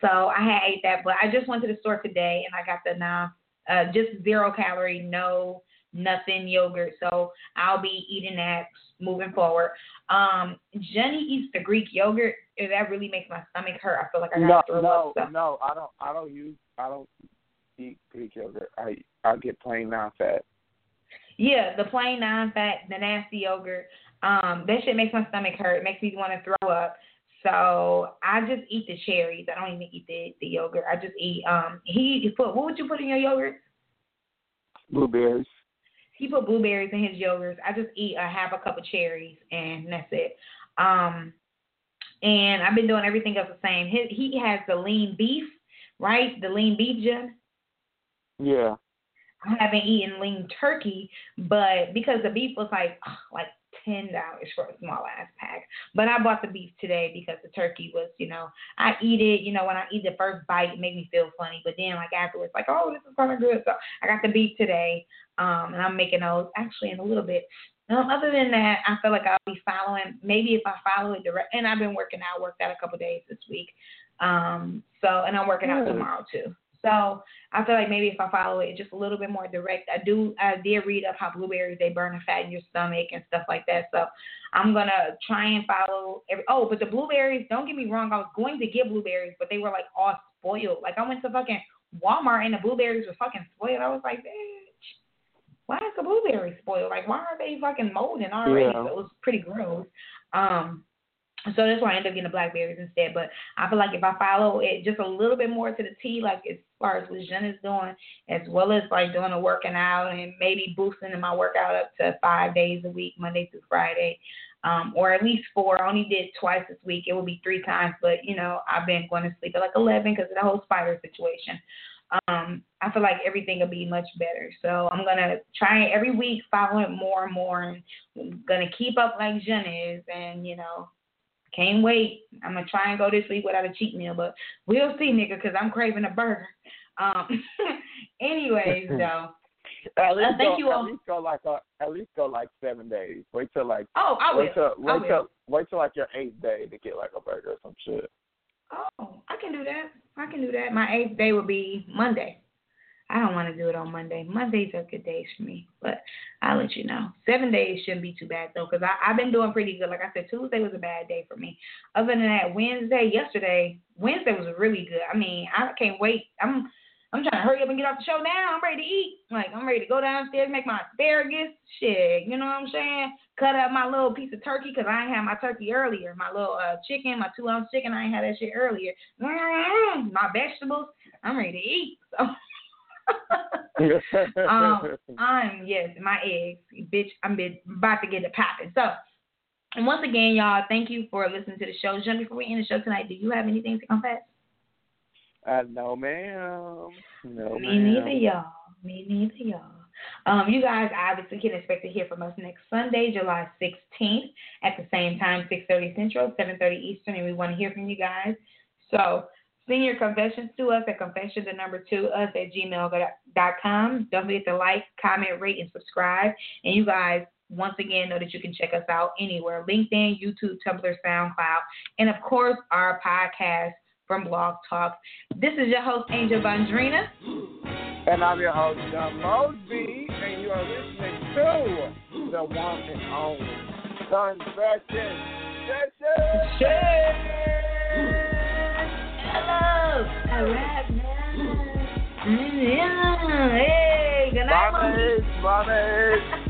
so I had ate that. But I just went to the store today and I got the now uh, just zero calorie, no nothing yogurt. So I'll be eating that moving forward. Um, Jenny eats the Greek yogurt. That really makes my stomach hurt. I feel like I got no, throw no, up. No, I don't. I don't use. I don't eat Greek yogurt. I I get plain non-fat. Yeah, the plain non-fat, the nasty yogurt. Um, that shit makes my stomach hurt. It makes me want to throw up. So I just eat the cherries. I don't even eat the the yogurt. I just eat. Um, he put. What would you put in your yogurt? Blueberries. He put blueberries in his yogurts. I just eat a half a cup of cherries, and that's it. Um, and I've been doing everything else the same. He, he has the lean beef, right? The lean beef, Jen. Yeah. I haven't eaten lean turkey, but because the beef was like like ten dollars for a small ass pack. But I bought the beef today because the turkey was, you know, I eat it, you know, when I eat the first bite, it made me feel funny. But then like afterwards, like, oh, this is kind of good. So I got the beef today, um, and I'm making those actually in a little bit. Um, other than that, I feel like I'll be following. Maybe if I follow it direct, and I've been working out, worked out a couple days this week. Um, so and I'm working out tomorrow too. So I feel like maybe if I follow it just a little bit more direct, I do I did read up how blueberries they burn the fat in your stomach and stuff like that. So I'm gonna try and follow every oh, but the blueberries, don't get me wrong, I was going to get blueberries, but they were like all spoiled. Like I went to fucking Walmart and the blueberries were fucking spoiled. I was like, bitch, why is the blueberry spoiled? Like why are they fucking molding already? Yeah. So it was pretty gross. Um so that's why I end up getting the blackberries instead. But I feel like if I follow it just a little bit more to the T, like as far as what Jen is doing, as well as like doing the working out and maybe boosting my workout up to five days a week, Monday through Friday, um, or at least four. I only did twice this week. It will be three times, but you know I've been going to sleep at like 11 because of the whole spider situation. Um, I feel like everything will be much better. So I'm gonna try every week, following more and more, and gonna keep up like Jen is, and you know can't wait. I'm gonna try and go this week without a cheat meal, but we'll see, nigga, because I'm craving a burger. Um, [LAUGHS] anyways, [LAUGHS] though. At least, uh, thank go, you all. at least go like a, at least go like seven days. Wait till like oh I will. Wait till wait I will. till wait till like your eighth day to get like a burger or some shit. Oh, I can do that. I can do that. My eighth day will be Monday. I don't want to do it on Monday. Mondays are good days for me, but I'll let you know. Seven days shouldn't be too bad though, because I've been doing pretty good. Like I said, Tuesday was a bad day for me. Other than that, Wednesday, yesterday, Wednesday was really good. I mean, I can't wait. I'm I'm trying to hurry up and get off the show now. I'm ready to eat. Like I'm ready to go downstairs, make my asparagus. Shit, you know what I'm saying? Cut up my little piece of turkey because I ain't had my turkey earlier. My little uh, chicken, my two ounce chicken. I ain't had that shit earlier. My vegetables. I'm ready to eat. So. [LAUGHS] [LAUGHS] um, I'm yes, my eggs, bitch. I'm about to get it popping. So And once again, y'all, thank you for listening to the show. John, before we end the show tonight, do you have anything to confess? Uh, no, ma'am. No, Me ma'am. neither, y'all. Me neither, y'all. Um, you guys obviously can expect to hear from us next Sunday, July 16th, at the same time, 6:30 Central, 7:30 Eastern, and we want to hear from you guys. So send your confessions to us at confession the number two us at gmail.com. Don't forget to like, comment, rate, and subscribe. And you guys once again know that you can check us out anywhere LinkedIn, YouTube, Tumblr, SoundCloud, and of course our podcast from Blog Talk. This is your host, Angel Bondrina. And I'm your host, John Mosby, and you are listening to the one and only Confession Session. Right now. Yeah. Hey, good night, Mommy, mommy. [LAUGHS]